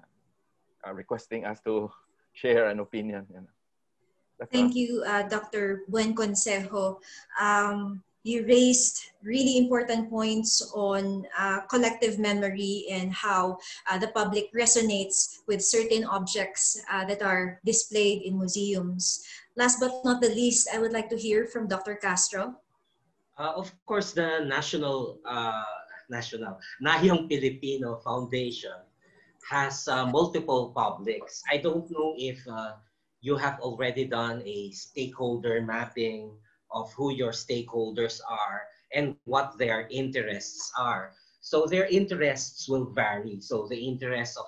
uh, requesting us to share an opinion. You know. Thank you, Dr. Buenconsejo. Um, you raised really important points on uh, collective memory and how uh, the public resonates with certain objects uh, that are displayed in museums. Last but not the least, I would like to hear from Dr. Castro. Uh, of course, the National, uh, National Nayong Filipino Foundation has uh, multiple publics. I don't know if you have already done a stakeholder mapping of who your stakeholders are and what their interests are. So their interests will vary. So the interests of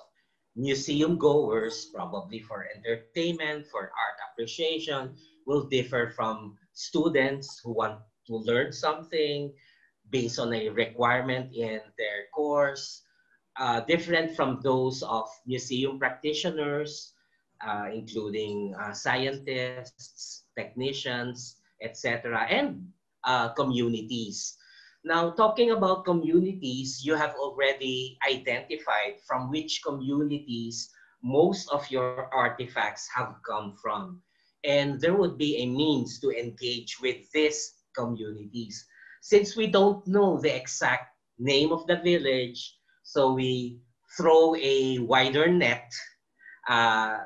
museum goers, probably for entertainment, for art appreciation, will differ from students who want to learn something based on a requirement in their course uh, different from those of museum practitioners, uh, including uh, scientists, technicians, etc., and uh, communities. Now, talking about communities, you have already identified from which communities most of your artifacts have come from. And there would be a means to engage with these communities. Since we don't know the exact name of the village, so we throw a wider net uh,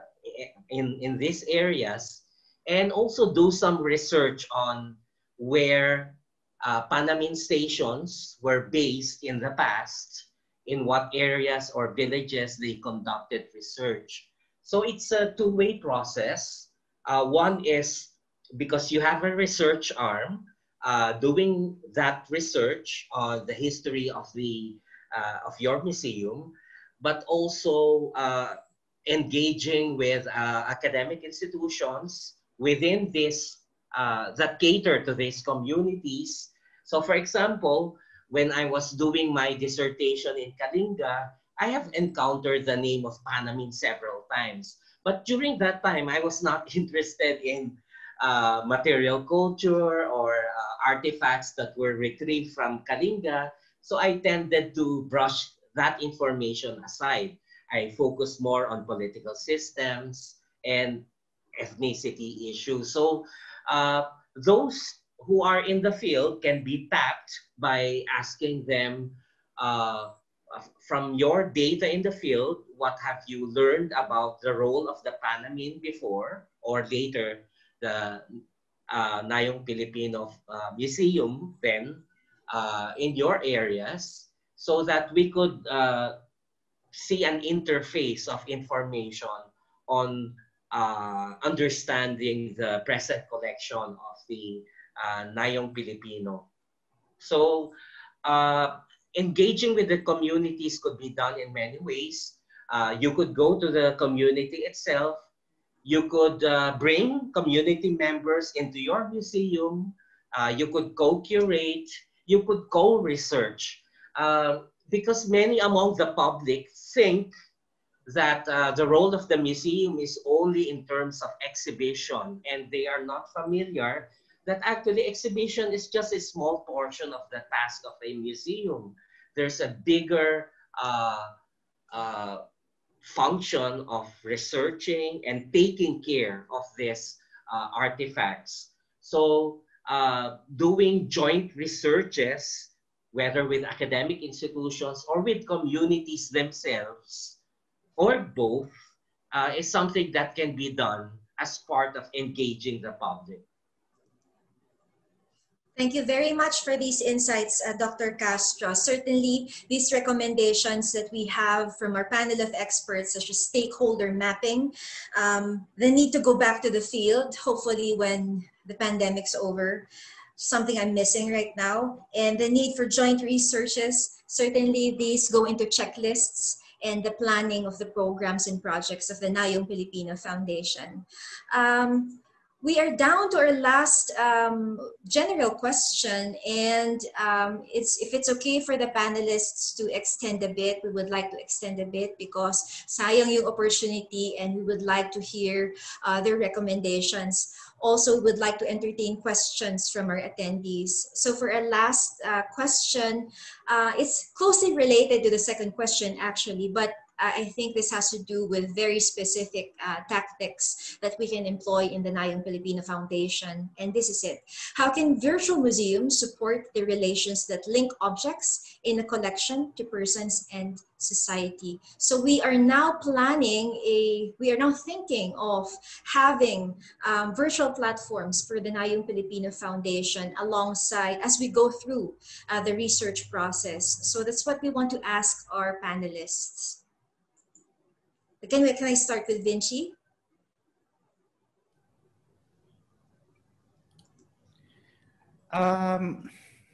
in, in these areas and also do some research on where uh, stations were based in the past, in what areas or villages they conducted research. So it's a two-way process. Uh, one is because you have a research arm uh, doing that research on the history of the uh, of your museum, but also uh, engaging with uh, academic institutions within this that cater to these communities. So for example, when I was doing my dissertation in Kalinga, I have encountered the name of Panamin several times. But during that time, I was not interested in uh, material culture or uh, artifacts that were retrieved from Kalinga. So I tended to brush that information aside. I focused more on political systems and ethnicity issues. So uh, those who are in the field can be tapped by asking them uh, from your data in the field, what have you learned about the role of the Panamin before or later the uh, Nayong Pilipino uh, Museum then uh, in your areas so that we could uh, see an interface of information on uh, understanding the present collection of the uh, Nayong Pilipino. So uh, engaging with the communities could be done in many ways. Uh, you could go to the community itself. You could uh, bring community members into your museum. Uh, you could co-curate you could co-research uh, because many among the public think that uh, the role of the museum is only in terms of exhibition and they are not familiar that actually exhibition is just a small portion of the task of a museum. There's a bigger uh, uh, function of researching and taking care of these uh, artifacts. So uh, doing joint researches, whether with academic institutions or with communities themselves, or both, uh, is something that can be done as part of engaging the public. Thank you very much for these insights, uh, Dr. Castro. Certainly, these recommendations that we have from our panel of experts, such as stakeholder mapping, um, the need to go back to the field, hopefully when the pandemic's over, something I'm missing right now, and the need for joint researches, certainly these go into checklists and the planning of the programs and projects of the Nayong Pilipino Foundation. Um, we are down to our last um, general question and um, it's if it's okay for the panelists to extend a bit we would like to extend a bit because sayang yung opportunity and we would like to hear uh, their recommendations also would like to entertain questions from our attendees. So for our last uh, question uh, it's closely related to the second question actually but I think this has to do with very specific uh, tactics that we can employ in the Nayong Pilipino Foundation. And this is it. How can virtual museums support the relations that link objects in a collection to persons and society? So we are now planning a, we are now thinking of having um, virtual platforms for the Nayong Pilipino Foundation alongside as we go through uh, the research process. So that's what we want to ask our panelists. We, can I start with Vinci? Um,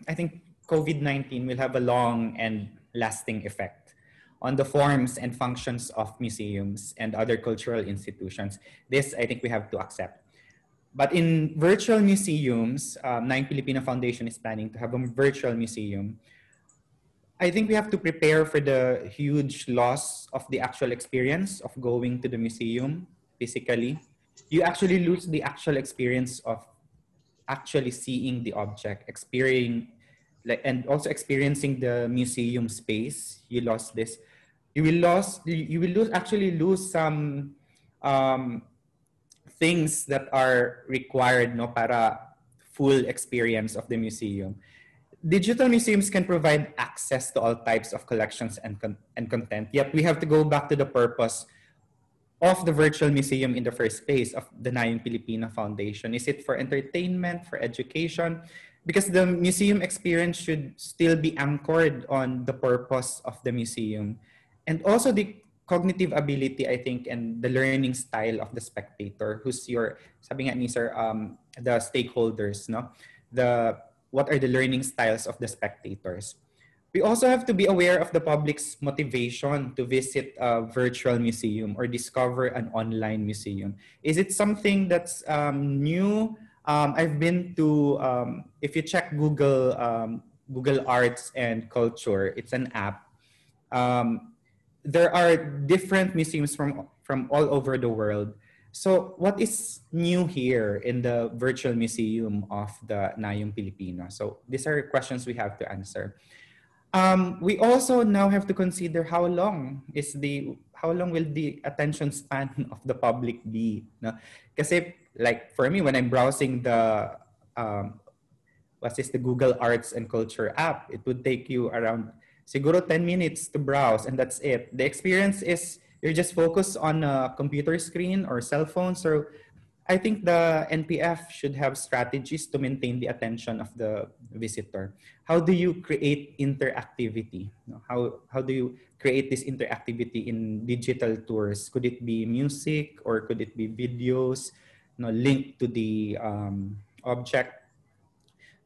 I think COVID-19 will have a long and lasting effect on the forms and functions of museums and other cultural institutions. This, I think we have to accept. But in virtual museums, um, Nayong Pilipino Foundation is planning to have a virtual museum I think we have to prepare for the huge loss of the actual experience of going to the museum physically. You actually lose the actual experience of actually seeing the object, experiencing, like, and also experiencing the museum space. You lost this. You will lose. You will lose. Actually, lose some um, things that are required, no, para full experience of the museum digital museums can provide access to all types of collections and, con and content. Yet we have to go back to the purpose of the virtual museum in the first place of the Nayong Pilipino Foundation. Is it for entertainment, for education? Because the museum experience should still be anchored on the purpose of the museum. And also the cognitive ability, I think, and the learning style of the spectator, who's your, sabi nga ni sir, um, the stakeholders, no? The what are the learning styles of the spectators. We also have to be aware of the public's motivation to visit a virtual museum or discover an online museum. Is it something that's um, new? Um, I've been to, um, if you check Google, um, Google Arts and Culture, it's an app. Um, there are different museums from, from all over the world so what is new here in the virtual museum of the Nayong Pilipino? So these are questions we have to answer. Um, we also now have to consider how long is the how long will the attention span of the public be? No? Kasi like for me, when I'm browsing the um, what is the Google Arts and Culture app, it would take you around siguro 10 minutes to browse and that's it. The experience is you're just focused on a computer screen or cell phone. So I think the NPF should have strategies to maintain the attention of the visitor. How do you create interactivity? How, how do you create this interactivity in digital tours? Could it be music or could it be videos you know, linked to the um, object?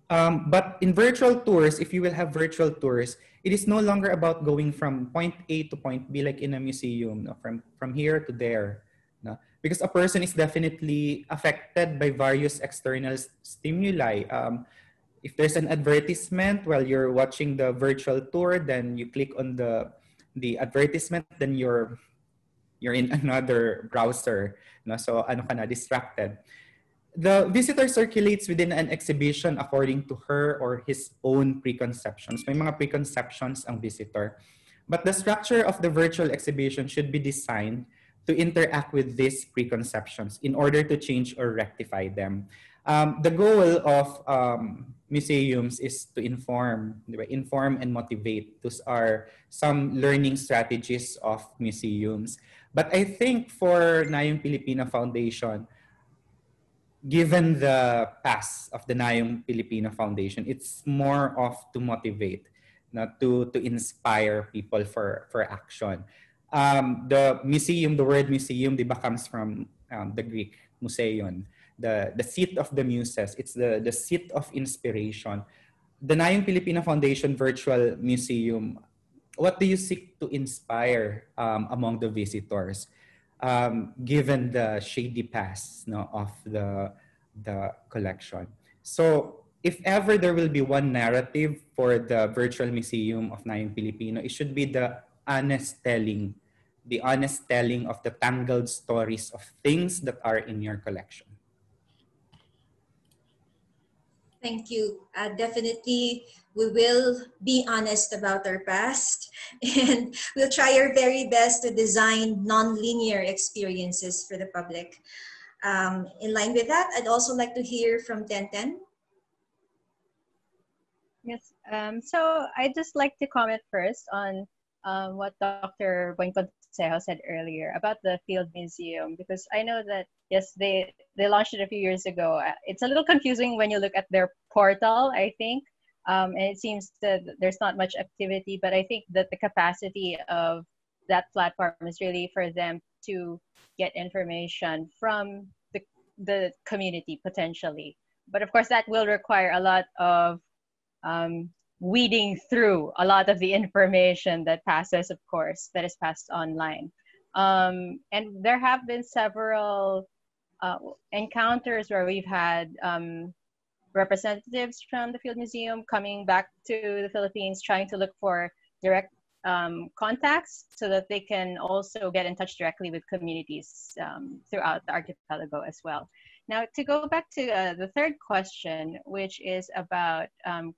Um, but in virtual tours, if you will have virtual tours, it is no longer about going from point A to point B like in a museum, no? from, from here to there. No? Because a person is definitely affected by various external stimuli. Um, if there's an advertisement while you're watching the virtual tour, then you click on the, the advertisement, then your you're in another browser, no? so ano ka na, distracted. The visitor circulates within an exhibition according to her or his own preconceptions. May mga preconceptions ang visitor. But the structure of the virtual exhibition should be designed to interact with these preconceptions in order to change or rectify them. Um, the goal of um, museums is to inform, inform and motivate. Those are some learning strategies of museums. But I think for Nayong Pilipino Foundation, given the past of the Nayong Pilipina Foundation, it's more of to motivate, not to, to inspire people for, for action um, the museum, the word museum, di ba, comes from um, the Greek, museion, the, the seat of the muses. It's the, the seat of inspiration. The Nayong Pilipina Foundation Virtual Museum, what do you seek to inspire um, among the visitors, um, given the shady past no, of the, the collection? So if ever there will be one narrative for the virtual museum of Nayong Pilipino, it should be the honest telling, the honest telling of the tangled stories of things that are in your collection. Thank you. Uh, definitely, we will be honest about our past and we'll try our very best to design non-linear experiences for the public. Um, in line with that, I'd also like to hear from Tenten. Yes, um, so I'd just like to comment first on um, what Dr. Boying Consejo said earlier about the Field Museum because I know that yes they they launched it a few years ago. Uh, it's a little confusing when you look at their portal. I think um, and it seems that there's not much activity, but I think that the capacity of that platform is really for them to get information from the the community potentially. But of course, that will require a lot of um, weeding through a lot of the information that passes, of course, that is passed online. Um, and there have been several uh, encounters where we've had um, representatives from the Field Museum coming back to the Philippines trying to look for direct um, contacts so that they can also get in touch directly with communities um, throughout the archipelago as well. Now, to go back to uh, the third question, which is about um,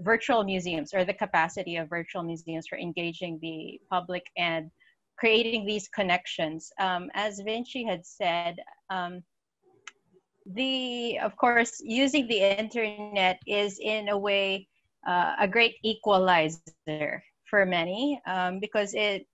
virtual museums or the capacity of virtual museums for engaging the public and creating these connections. Um, as Vinci had said, um, the of course using the internet is in a way uh, a great equalizer for many um, because it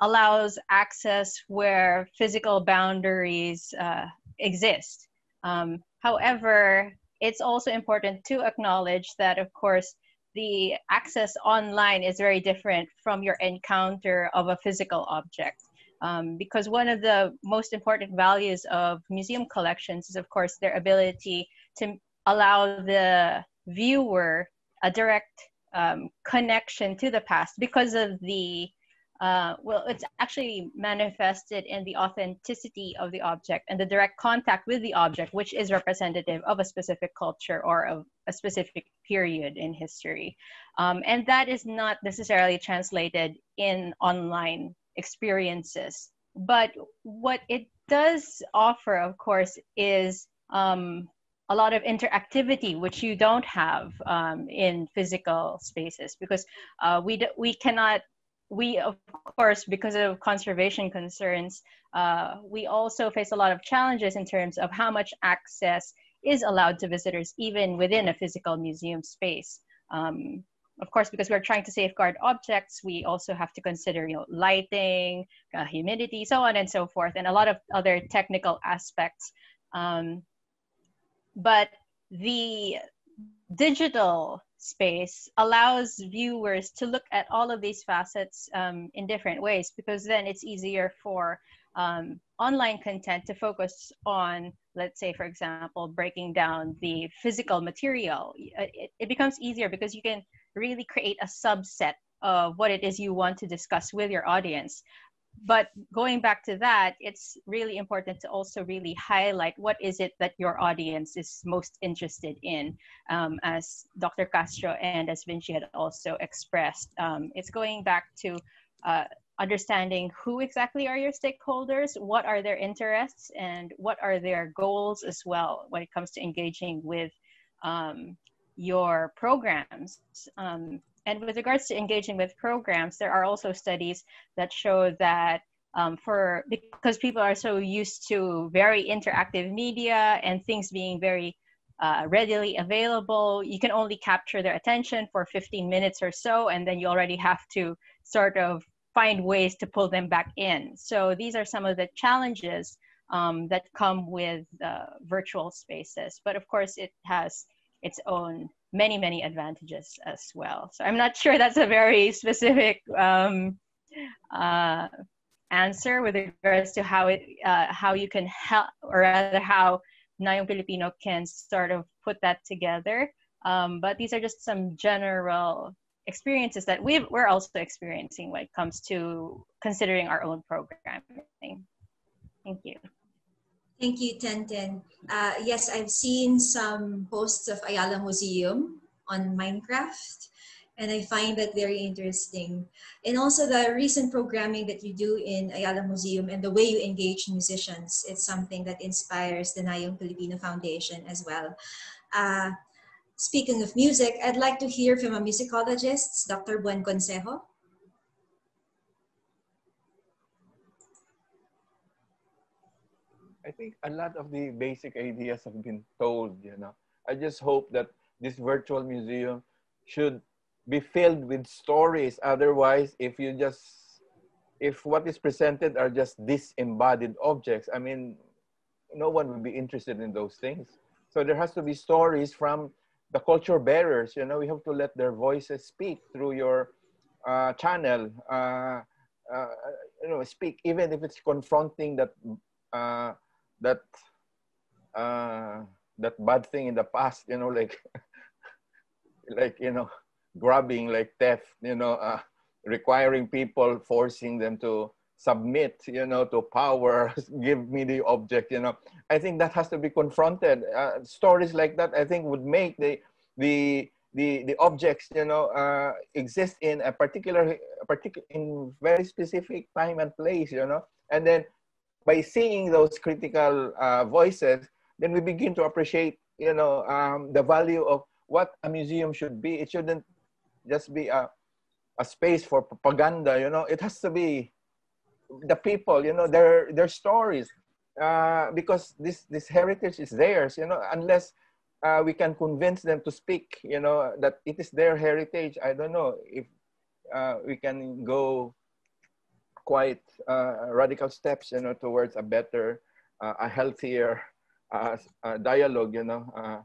allows access where physical boundaries uh, exist. Um, however, it's also important to acknowledge that, of course, the access online is very different from your encounter of a physical object. Um, because one of the most important values of museum collections is, of course, their ability to allow the viewer a direct um, connection to the past because of the uh, well, it's actually manifested in the authenticity of the object and the direct contact with the object, which is representative of a specific culture or of a specific period in history. Um, and that is not necessarily translated in online experiences. But what it does offer, of course, is um, a lot of interactivity, which you don't have um, in physical spaces, because uh, we, we cannot we of course because of conservation concerns uh, we also face a lot of challenges in terms of how much access is allowed to visitors even within a physical museum space. Um, of course because we're trying to safeguard objects we also have to consider you know lighting uh, humidity so on and so forth and a lot of other technical aspects. Um, but the digital space allows viewers to look at all of these facets um, in different ways because then it's easier for um, online content to focus on, let's say, for example, breaking down the physical material. It, it becomes easier because you can really create a subset of what it is you want to discuss with your audience but going back to that it's really important to also really highlight what is it that your audience is most interested in um, as dr castro and as vinci had also expressed um, it's going back to uh, understanding who exactly are your stakeholders, what are their interests, and what are their goals as well when it comes to engaging with um, your programs. And with regards to engaging with programs, there are also studies that show that um, for because people are so used to very interactive media and things being very uh, readily available, you can only capture their attention for 15 minutes or so, and then you already have to sort of find ways to pull them back in. So these are some of the challenges um, that come with uh, virtual spaces. But of course, it has its own many, many advantages as well. So I'm not sure that's a very specific um, uh, answer with regards to how it uh, how you can help, or rather how Nayong Pilipino can sort of put that together. Um, but these are just some general experiences that we we're also experiencing when it comes to considering our own programming. Thank you. Thank you, Tenten. Uh, yes, I've seen some posts of Ayala Museum on Minecraft, and I find that very interesting. And also the recent programming that you do in Ayala Museum and the way you engage musicians, it's something that inspires the Nayong Filipino Foundation as well. Uh, Speaking of music, I'd like to hear from a musicologist, Dr. Buenconsejo. I think a lot of the basic ideas have been told, you know. I just hope that this virtual museum should be filled with stories. Otherwise, if you just, if what is presented are just disembodied objects, I mean, no one will be interested in those things. So there has to be stories from the culture bearers, you know, we have to let their voices speak through your uh, channel. Uh, uh, you know, speak even if it's confronting that uh, that uh, that bad thing in the past. You know, like like you know, grabbing, like theft. You know, uh, requiring people, forcing them to submit you know to power give me the object you know i think that has to be confronted uh, stories like that i think would make the the the the objects you know uh, exist in a particular particular in very specific time and place you know and then by seeing those critical uh, voices then we begin to appreciate you know um, the value of what a museum should be it shouldn't just be a, a space for propaganda you know it has to be the people, you know, their their stories, uh, because this this heritage is theirs, you know, unless uh, we can convince them to speak, you know, that it is their heritage. I don't know if uh, we can go quite uh, radical steps, you know, towards a better, uh, a healthier uh, dialogue, you know.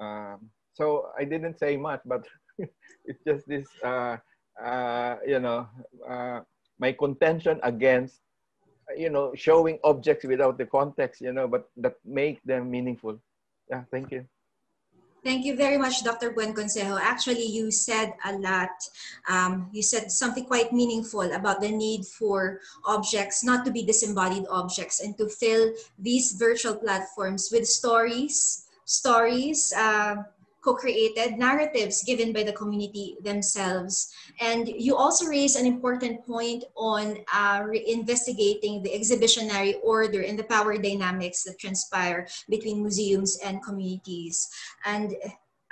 Um, so I didn't say much, but it's just this, you know my contention against you know showing objects without the context you know but that make them meaningful yeah thank you Thank you very much, Dr. Buenconsejo. Actually, you said a lot. Um, you said something quite meaningful about the need for objects not to be disembodied objects and to fill these virtual platforms with stories, stories, uh, co-created narratives given by the community themselves. And you also raise an important point on uh, investigating the exhibitionary order and the power dynamics that transpire between museums and communities. And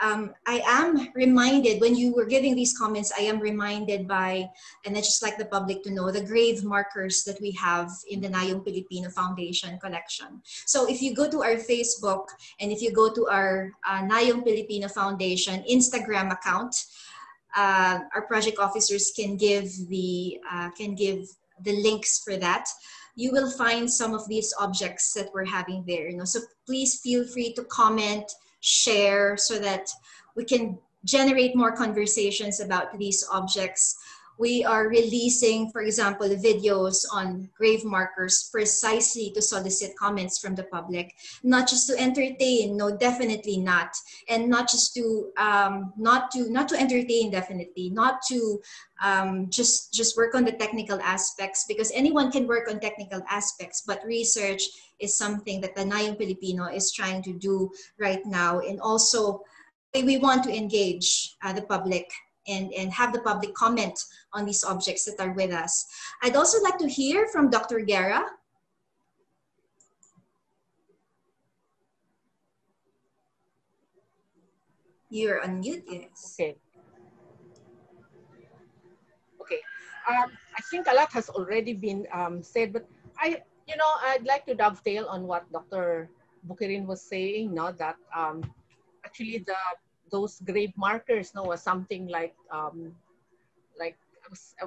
um, I am reminded when you were giving these comments, I am reminded by, and I just like the public to know, the grave markers that we have in the Nayong Pilipino Foundation collection. So if you go to our Facebook and if you go to our uh, Nayong Pilipino Foundation Instagram account, uh, our project officers can give the uh, can give the links for that you will find some of these objects that we're having there you know so please feel free to comment share so that we can generate more conversations about these objects. We are releasing, for example, videos on grave markers precisely to solicit comments from the public, not just to entertain, no, definitely not, and not just to um, not to not to entertain, definitely, not to um, just just work on the technical aspects because anyone can work on technical aspects, but research is something that the Nayong Filipino is trying to do right now. And also, we want to engage uh, the public and, and have the public comment on these objects that are with us. I'd also like to hear from Dr. Guerra. You're on mute, yes. Okay. Okay. Um, I think a lot has already been um, said, but I, you know, I'd like to dovetail on what Dr. Bukirin was saying, no, that um, actually the those grave markers, no, was something like, um, like was, uh,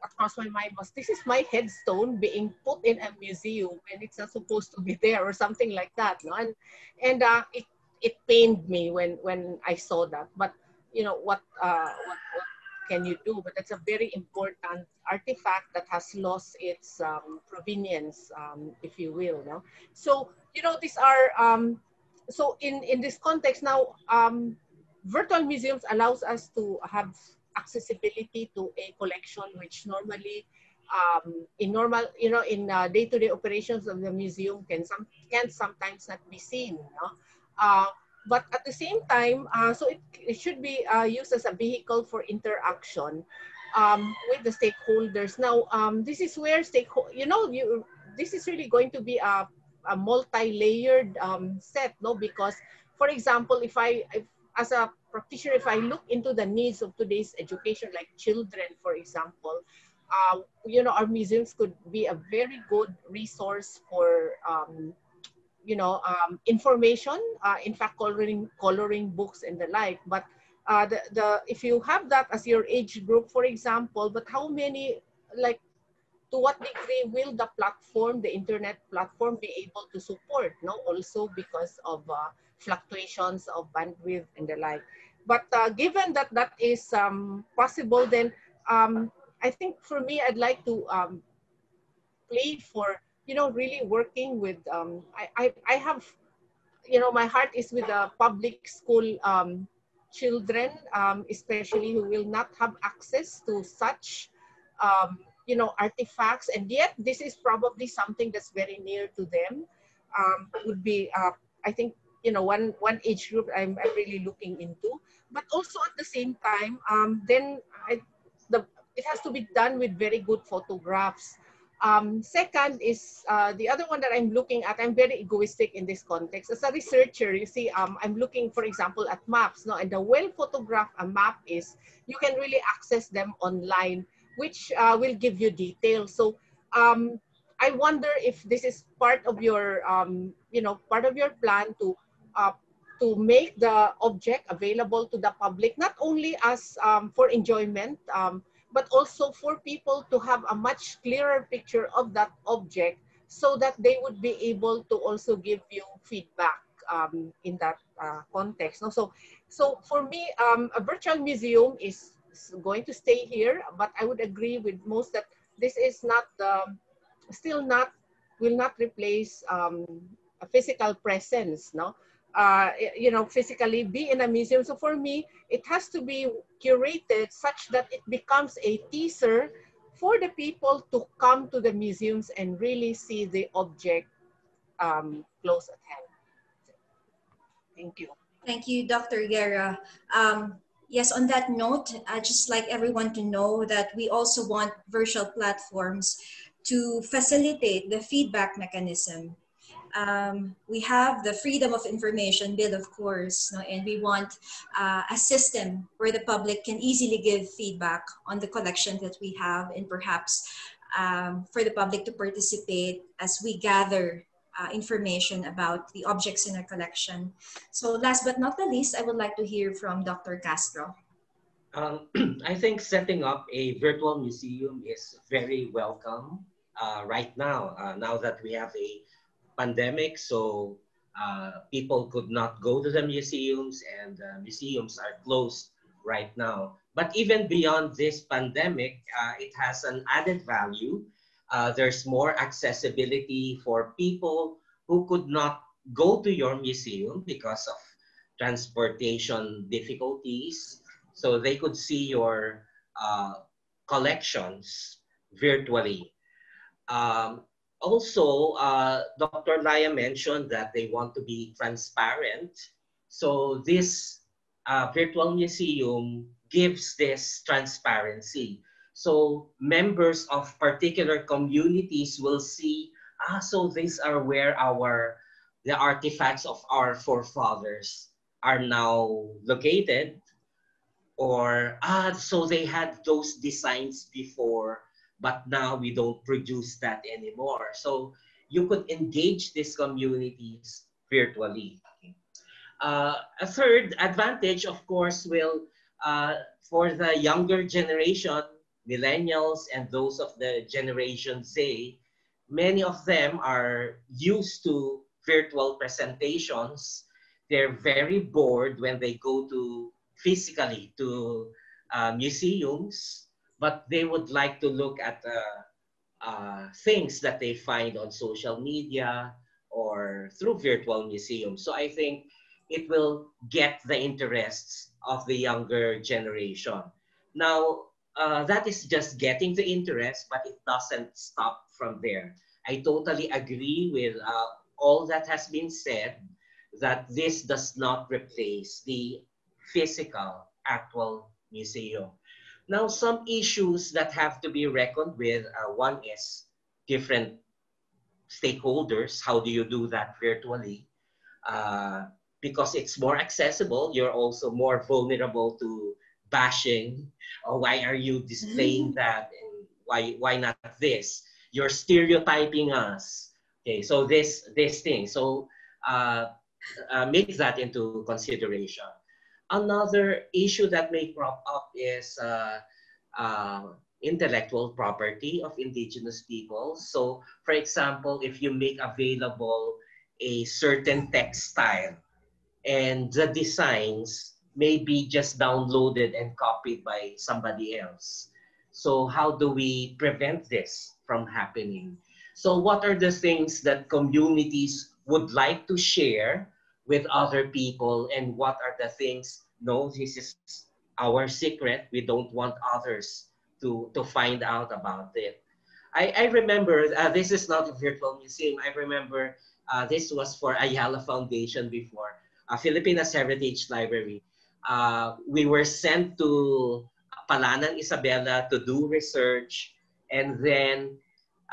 what crossed my mind was this is my headstone being put in a museum and it's not supposed to be there or something like that, no, and and uh, it it pained me when when I saw that. But you know what uh, what, what can you do? But it's a very important artifact that has lost its um, provenience, um, if you will. No? So you know these are um, so in in this context now. Um, virtual museums allows us to have accessibility to a collection which normally um, in normal, you know, in uh, day-to-day operations of the museum can some can sometimes not be seen. No? Uh, but at the same time, uh, so it, it should be uh, used as a vehicle for interaction um, with the stakeholders. Now, um, this is where stakeholder, you know, you this is really going to be a, a multi-layered um, set, no? Because, for example, if I, if, as a practitioner, if I look into the needs of today's education, like children, for example, uh, you know, our museums could be a very good resource for um, you know, um, information, uh, in fact, coloring, coloring books and the like. But uh, the, the, if you have that as your age group, for example, but how many, like, to what degree will the platform, the internet platform be able to support, no? Also because of uh, fluctuations of bandwidth and the like. But uh, given that that is um, possible, then um, I think for me, I'd like to um, for you know, really working with, um, I, I, I have, you know, my heart is with the public school um, children, um, especially who will not have access to such, um, you know, artifacts. And yet this is probably something that's very near to them. Um, would be, uh, I think, you know, one, one age group I'm, I'm really looking into. But also at the same time, um, then I, the, it has to be done with very good photographs. Um, second is uh, the other one that I'm looking at. I'm very egoistic in this context. As a researcher, you see, um, I'm looking, for example, at maps. No, and the well photographed a map is, you can really access them online, which uh, will give you details. So um, I wonder if this is part of your, um, you know, part of your plan to uh, to make the object available to the public, not only as um, for enjoyment, um, but also for people to have a much clearer picture of that object so that they would be able to also give you feedback um, in that uh, context. No? So, so for me, um, a virtual museum is going to stay here, but I would agree with most that this is not the, still not, will not replace um, a physical presence. No? Uh, you know, physically be in a museum. So for me, it has to be curated such that it becomes a teaser for the people to come to the museums and really see the object um, close at hand. Thank you. Thank you, Dr. Guerra. Um, yes, on that note, I'd just like everyone to know that we also want virtual platforms to facilitate the feedback mechanism um, we have the freedom of information bill, of course, no? and we want uh, a system where the public can easily give feedback on the collection that we have and perhaps um, for the public to participate as we gather uh, information about the objects in our collection. So last but not the least, I would like to hear from Dr. Castro. Um, I think setting up a virtual museum is very welcome uh, right now, uh, now that we have a pandemic, so uh, people could not go to the museums and uh, museums are closed right now. But even beyond this pandemic, uh, it has an added value. Uh, there's more accessibility for people who could not go to your museum because of transportation difficulties. So they could see your uh, collections virtually. Um, also, uh, Dr. Laya mentioned that they want to be transparent. So this uh, virtual museum gives this transparency. So members of particular communities will see, ah, so these are where our, the artifacts of our forefathers are now located. Or, ah, so they had those designs before, but now we don't produce that anymore. So you could engage these communities virtually. Uh, a third advantage, of course, will uh, for the younger generation, millennials and those of the Generation Z, many of them are used to virtual presentations. They're very bored when they go to physically to uh, museums, but they would like to look at uh, uh, things that they find on social media or through virtual museums. So I think it will get the interests of the younger generation. Now, uh, that is just getting the interest, but it doesn't stop from there. I totally agree with uh, all that has been said that this does not replace the physical actual museum. Now, some issues that have to be reckoned with, uh, one is different stakeholders. How do you do that virtually? Uh, because it's more accessible, you're also more vulnerable to bashing. Or oh, why are you displaying mm-hmm. that? And why why not this? You're stereotyping us. Okay, so this this thing. So uh, uh, make that into consideration. Another issue that may crop up is uh, uh, intellectual property of indigenous people. So, for example, if you make available a certain textile and the designs may be just downloaded and copied by somebody else. So how do we prevent this from happening? So what are the things that communities would like to share with other people and what are the things, no, this is our secret. We don't want others to, to find out about it. I, I remember, uh, this is not a virtual museum. I remember uh, this was for Ayala Foundation before uh, Filipinas Heritage Library. Uh, we were sent to Palanan Isabela to do research and then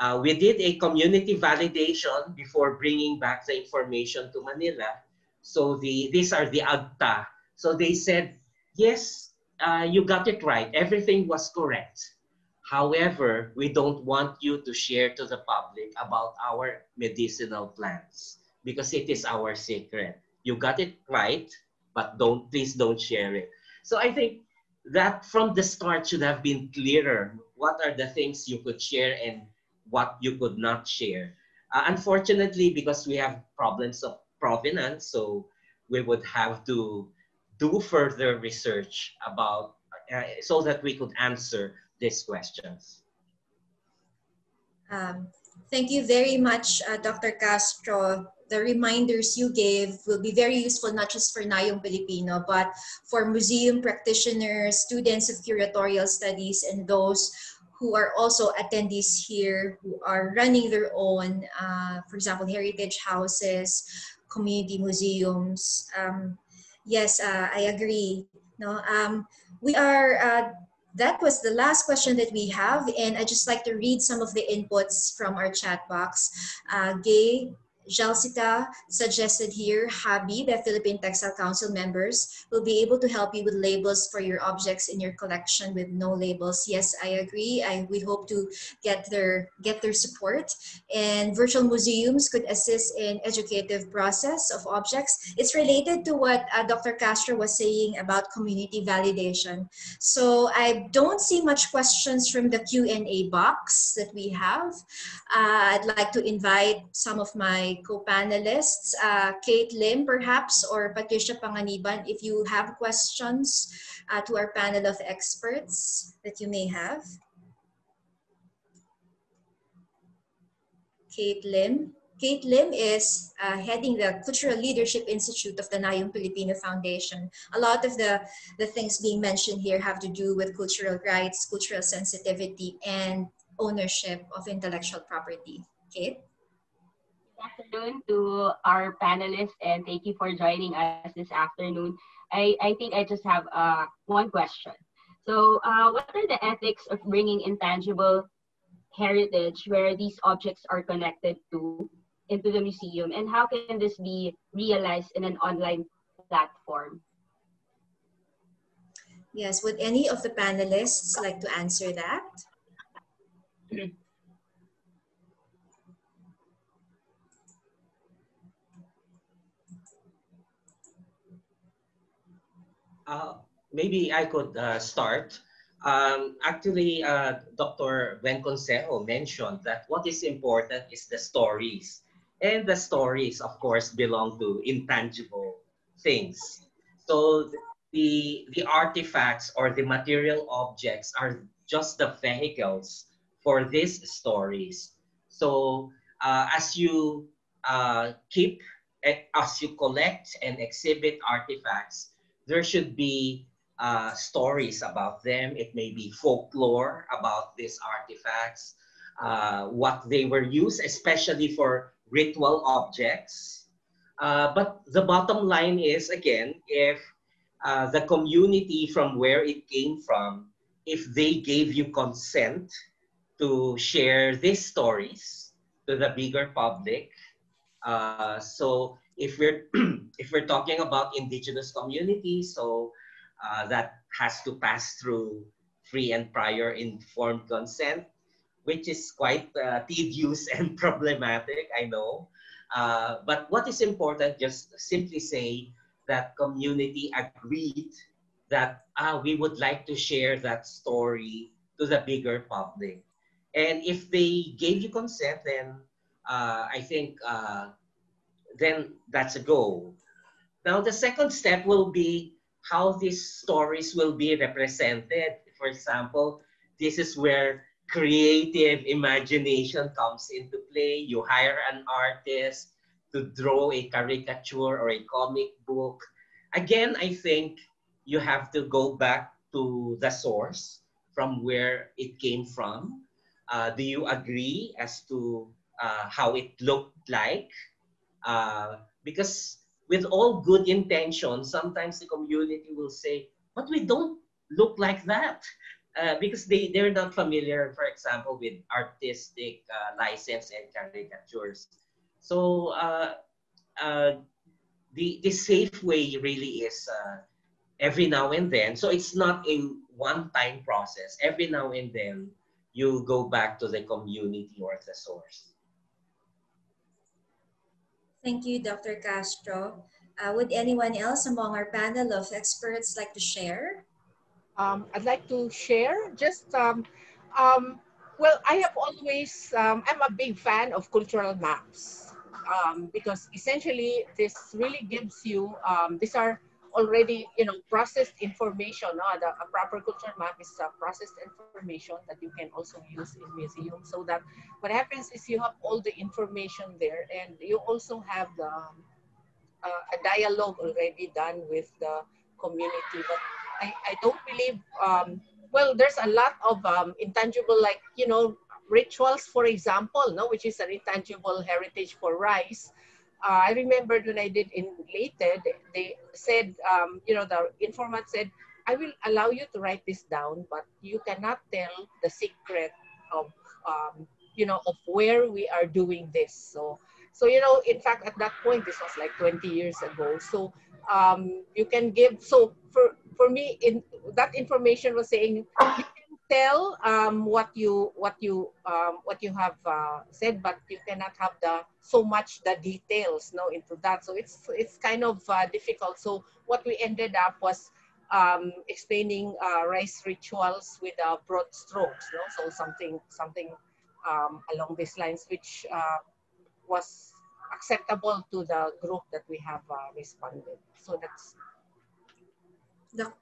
uh, we did a community validation before bringing back the information to Manila. So the these are the AGTA. So they said, yes, uh, you got it right. Everything was correct. However, we don't want you to share to the public about our medicinal plants because it is our secret you got it right, but don't please don't share it. So I think that from the start should have been clearer. What are the things you could share and what you could not share? Uh, unfortunately, because we have problems of provenance, so we would have to do further research about uh, so that we could answer these questions. Um, thank you very much, uh, Dr. Castro the reminders you gave will be very useful not just for Nayong Pilipino, but for museum practitioners, students of curatorial studies, and those who are also attendees here who are running their own, uh, for example, heritage houses, community museums. Um, yes, uh, I agree. No, um, we are uh, that was the last question that we have. And i just like to read some of the inputs from our chat box. Uh, Gay Jalsita suggested here, Habi, the Philippine Textile Council members, will be able to help you with labels for your objects in your collection with no labels. Yes, I agree. I, we hope to get their, get their support. And virtual museums could assist in educative process of objects. It's related to what uh, Dr. Castro was saying about community validation. So I don't see much questions from the Q&A box that we have. Uh, I'd like to invite some of my co-panelists, uh, Kate Lim perhaps, or Patricia Panganiban, if you have questions uh, to our panel of experts that you may have. Kate Lim. Kate Lim is uh, heading the Cultural Leadership Institute of the Nayong Filipino Foundation. A lot of the, the things being mentioned here have to do with cultural rights, cultural sensitivity, and ownership of intellectual property. Kate? Afternoon to our panelists and thank you for joining us this afternoon. I, I think I just have uh, one question. So, uh, what are the ethics of bringing intangible heritage where these objects are connected to into the museum, and how can this be realized in an online platform? Yes, would any of the panelists like to answer that? Uh, maybe I could uh, start. Um, actually, uh, Dr. Buenconsejo mentioned that what is important is the stories. And the stories, of course, belong to intangible things. So the, the artifacts or the material objects are just the vehicles for these stories. So uh, as you uh, keep, as you collect and exhibit artifacts, there should be uh, stories about them. It may be folklore about these artifacts, uh, what they were used, especially for ritual objects. Uh, but the bottom line is, again, if uh, the community from where it came from, if they gave you consent to share these stories to the bigger public, uh, so if we're if we're talking about indigenous communities, so uh, that has to pass through free and prior informed consent, which is quite uh, tedious and problematic, I know. Uh, but what is important, just simply say that community agreed that ah, we would like to share that story to the bigger public. And if they gave you consent, then uh, I think uh, then that's a go. Now, the second step will be how these stories will be represented. For example, this is where creative imagination comes into play. You hire an artist to draw a caricature or a comic book. Again, I think you have to go back to the source from where it came from. Uh, do you agree as to uh, how it looked like? Uh, because with all good intentions, sometimes the community will say, but we don't look like that. Uh, because they, they're not familiar, for example, with artistic uh, license and caricatures. So uh, uh, the, the safe way really is uh, every now and then. So it's not a one-time process. Every now and then, you go back to the community or the source. Thank you, Dr. Castro. Uh, would anyone else among our panel of experts like to share? Um, I'd like to share just, um, um, well, I have always, um, I'm a big fan of cultural maps um, because essentially this really gives you, um, these are already, you know, processed information. Uh, the, a proper culture map is a processed information that you can also use in museums so that what happens is you have all the information there and you also have the, uh, a dialogue already done with the community. But I, I don't believe, um, well, there's a lot of um, intangible, like, you know, rituals, for example, no, which is an intangible heritage for rice uh, I remembered when I did in Leyte, they said, um, you know, the informant said, I will allow you to write this down, but you cannot tell the secret of, um, you know, of where we are doing this. So, so you know, in fact, at that point, this was like 20 years ago. So um, you can give, so for, for me, in that information was saying, you tell um, what you what you um, what you have uh, said, but you cannot have the so much the details no into that. So it's it's kind of uh, difficult. So what we ended up was um, explaining uh, rice rituals with uh, broad strokes. No? So something something um, along these lines, which uh, was acceptable to the group that we have uh, responded. So that's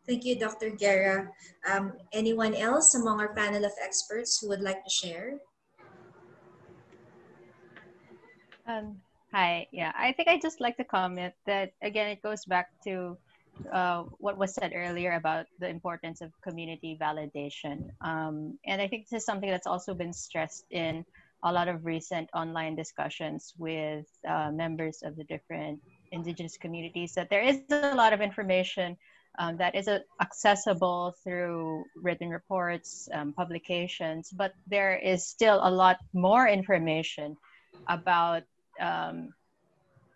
Thank you, Dr. Guerra. Um, anyone else among our panel of experts who would like to share? Um, hi, yeah, I think I just like to comment that again, it goes back to uh, what was said earlier about the importance of community validation. Um, and I think this is something that's also been stressed in a lot of recent online discussions with uh, members of the different indigenous communities that there is a lot of information um, that is uh, accessible through written reports, um, publications, but there is still a lot more information about um,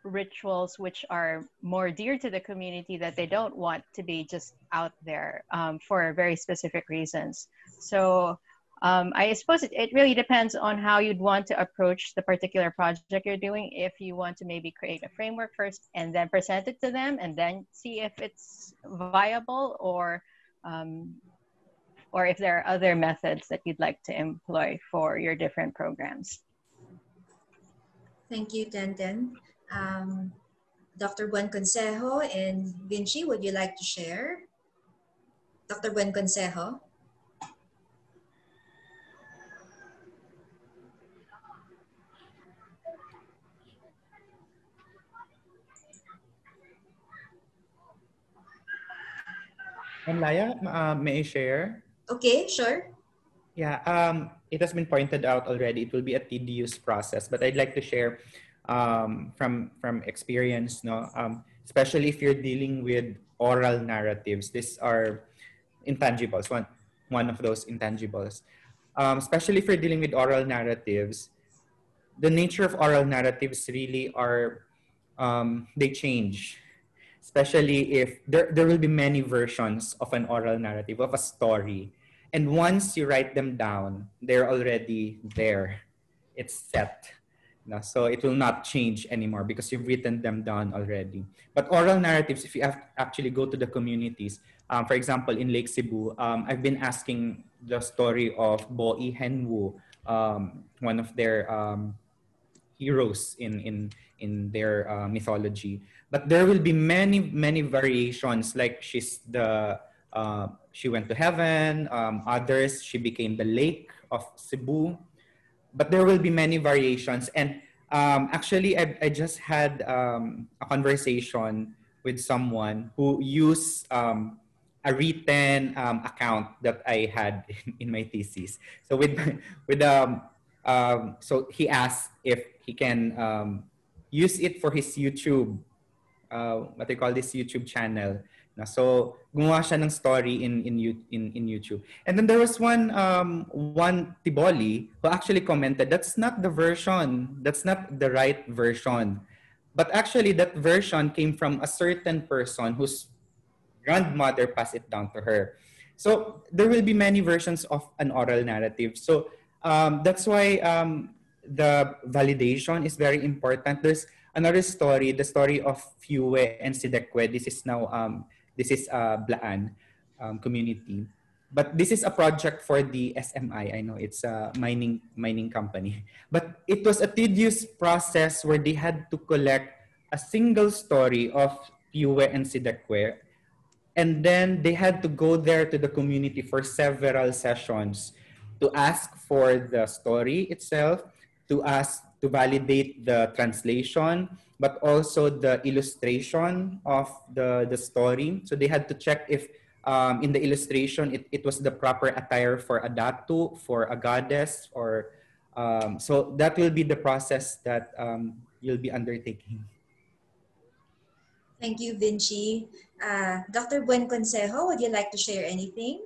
rituals which are more dear to the community that they don't want to be just out there um, for very specific reasons. So um, I suppose it, it really depends on how you'd want to approach the particular project you're doing. If you want to maybe create a framework first and then present it to them and then see if it's viable or um, or if there are other methods that you'd like to employ for your different programs. Thank you, Tenten. Um, Dr. Buenconsejo and Vinci, would you like to share? Dr. Buenconsejo. And Laya, uh, may I share? Okay, sure. Yeah, um, it has been pointed out already. It will be a tedious process, but I'd like to share um, from from experience, no, um, especially if you're dealing with oral narratives. These are intangibles. One one of those intangibles. Um, especially if you're dealing with oral narratives, the nature of oral narratives really are um, they change especially if there, there will be many versions of an oral narrative of a story. And once you write them down they're already there. It's set. So it will not change anymore because you've written them down already. But oral narratives if you actually go to the communities um, for example in Lake Sebu um, i've been asking the story of Bo'i Henwu, um, one of their um, heroes in, in, in their uh, mythology. But there will be many many variations. Like she's the uh, she went to heaven um, others she became the lake of Sebu. But there will be many variations. And um, actually I, I just had um, a conversation with someone who used um, a written um, account that I had in, in, my thesis. So with with um, um so he asked if he can use it for his YouTube uh, what they call this YouTube channel. So gumawa siya ng story in in in in YouTube. And then there was one um one Tiboli who actually commented that's not the version. That's not the right version. But actually that version came from a certain person whose grandmother passed it down to her. So there will be many versions of an oral narrative. So um, that's why um, the validation is very important. There's another story, the story of Fiue and Sidekwe. This is now um, this is uh, Blaan um, community. But this is a project for the SMI. I know it's a mining mining company. But it was a tedious process where they had to collect a single story of Fiue and Sidekwe. And then they had to go there to the community for several sessions to ask for the story itself, to us to validate the translation, but also the illustration of the, the story. So they had to check if um, in the illustration it, it was the proper attire for a datu, for a goddess, or um, so that will be the process that um, you'll be undertaking. Thank you, Vinci. Uh, Dr. Buenconsejo, would you like to share anything?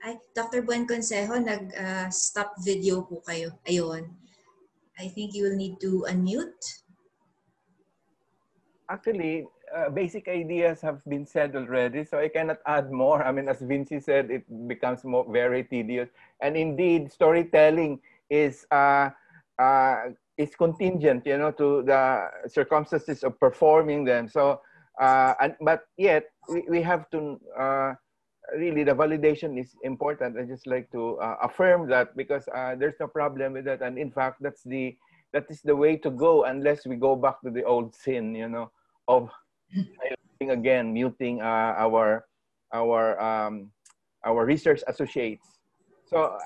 Ay, Dr. Buenconsejo, nag-stop uh, video po kayo. Ayun. I think you will need to unmute. Actually, uh, basic ideas have been said already, so I cannot add more. I mean, as Vinci said, it becomes more very tedious. And indeed, storytelling is uh, uh, is contingent, you know, to the circumstances of performing them. So, and, but yet we, we have to really the validation is important. I just like to uh, affirm that because uh, there's no problem with that, and in fact, that's the that is the way to go unless we go back to the old sin, you know, of again muting uh, our our um, our research associates. So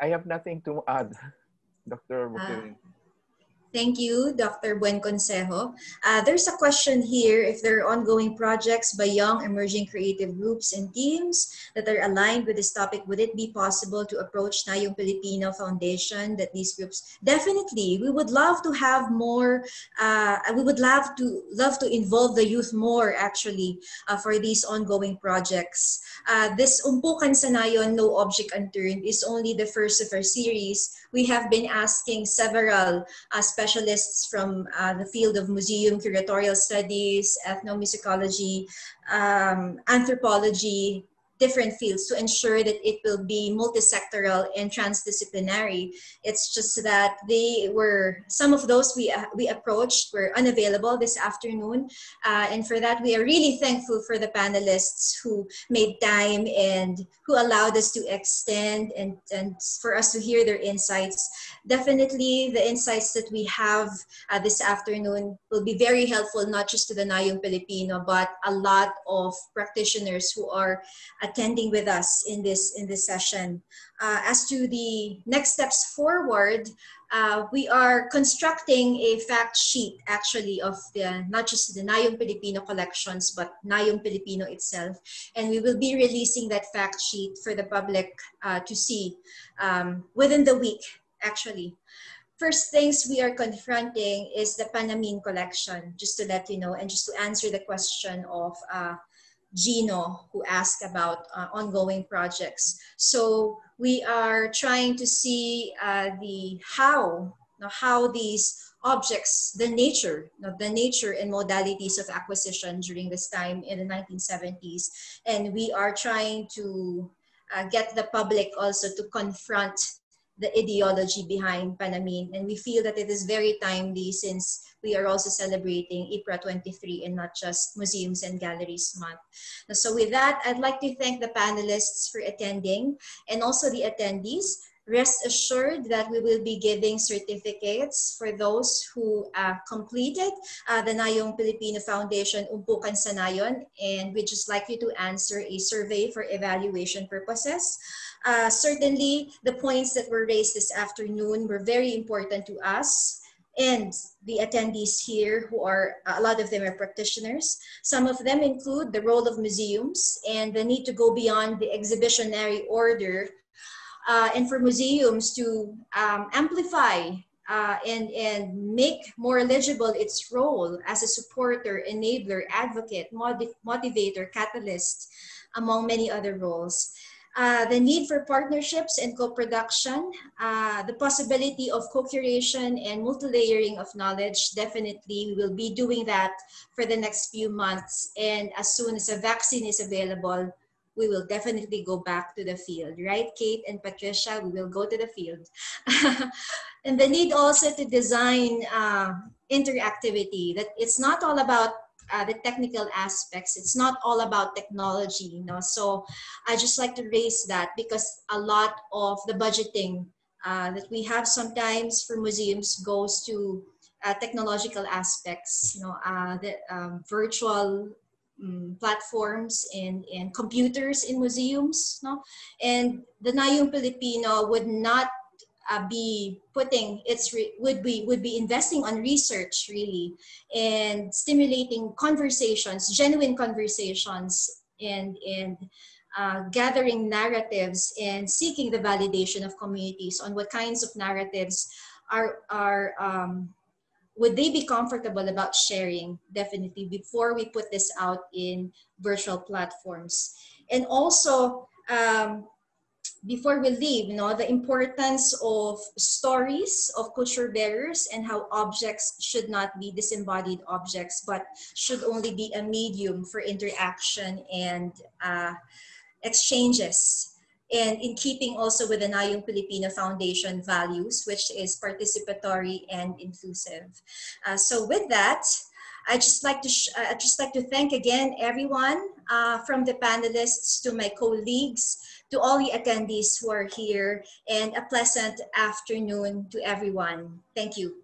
I, I have nothing to add, Dr. Bukirin. Thank you, Dr. Buenconsejo. Uh, there's a question here if there are ongoing projects by young emerging creative groups and teams that are aligned with this topic, would it be possible to approach Nayong Filipino Foundation that these groups? Definitely, we would love to have more, uh, we would love to, love to involve the youth more actually uh, for these ongoing projects. Uh, this Umpukan sa Nayon, No Object Unturned is only the first of our series. We have been asking several uh, specialists from uh, the field of museum curatorial studies, ethnomusicology, um, anthropology, different fields to ensure that it will be multisectoral and transdisciplinary. It's just that they were, some of those we, uh, we approached were unavailable this afternoon. Uh, and for that, we are really thankful for the panelists who made time and who allowed us to extend and, and for us to hear their insights. Definitely the insights that we have uh, this afternoon will be very helpful, not just to the Nayong Filipino, but a lot of practitioners who are attending with us in this in this session. Uh, as to the next steps forward, uh, we are constructing a fact sheet actually of the not just the Nayong Filipino collections, but Nayong Filipino itself. And we will be releasing that fact sheet for the public uh, to see um, within the week, actually. First things we are confronting is the Panamin collection, just to let you know, and just to answer the question of uh, Gino who asked about uh, ongoing projects. So we are trying to see uh, the how, you know, how these objects, the nature, you know, the nature and modalities of acquisition during this time in the 1970s. And we are trying to uh, get the public also to confront the ideology behind Panamin. And we feel that it is very timely since we are also celebrating IPRA 23 and not just Museums and Galleries Month. So with that, I'd like to thank the panelists for attending and also the attendees. Rest assured that we will be giving certificates for those who uh, completed uh, the Nayong Filipino Foundation Umpukan sa Nayon and we'd just like you to answer a survey for evaluation purposes. Uh, certainly, the points that were raised this afternoon were very important to us and the attendees here who are a lot of them are practitioners some of them include the role of museums and the need to go beyond the exhibitionary order uh, and for museums to um, amplify uh, and, and make more legible its role as a supporter, enabler, advocate, motiv motivator, catalyst, among many other roles. Uh, the need for partnerships and co-production, uh, the possibility of co-curation and multi-layering of knowledge, definitely we will be doing that for the next few months. And as soon as a vaccine is available, we will definitely go back to the field, right? Kate and Patricia, we will go to the field. and the need also to design uh, interactivity, that it's not all about uh, the technical aspects. It's not all about technology, you know. So I just like to raise that because a lot of the budgeting uh, that we have sometimes for museums goes to uh, technological aspects, you know, uh, the um, virtual um, platforms and, and computers in museums, you no? And the Nayong Filipino would not uh, be putting its would be would be investing on research really and stimulating conversations genuine conversations and and uh, gathering narratives and seeking the validation of communities on what kinds of narratives are are um, would they be comfortable about sharing definitely before we put this out in virtual platforms. And also um, before we leave, you know, the importance of stories of culture bearers and how objects should not be disembodied objects, but should only be a medium for interaction and uh, exchanges. And in keeping also with the Nayong Filipino Foundation values, which is participatory and inclusive. Uh, so with that, I just like to I just like to thank again everyone uh, from the panelists to my colleagues to all the attendees who are here and a pleasant afternoon to everyone. Thank you.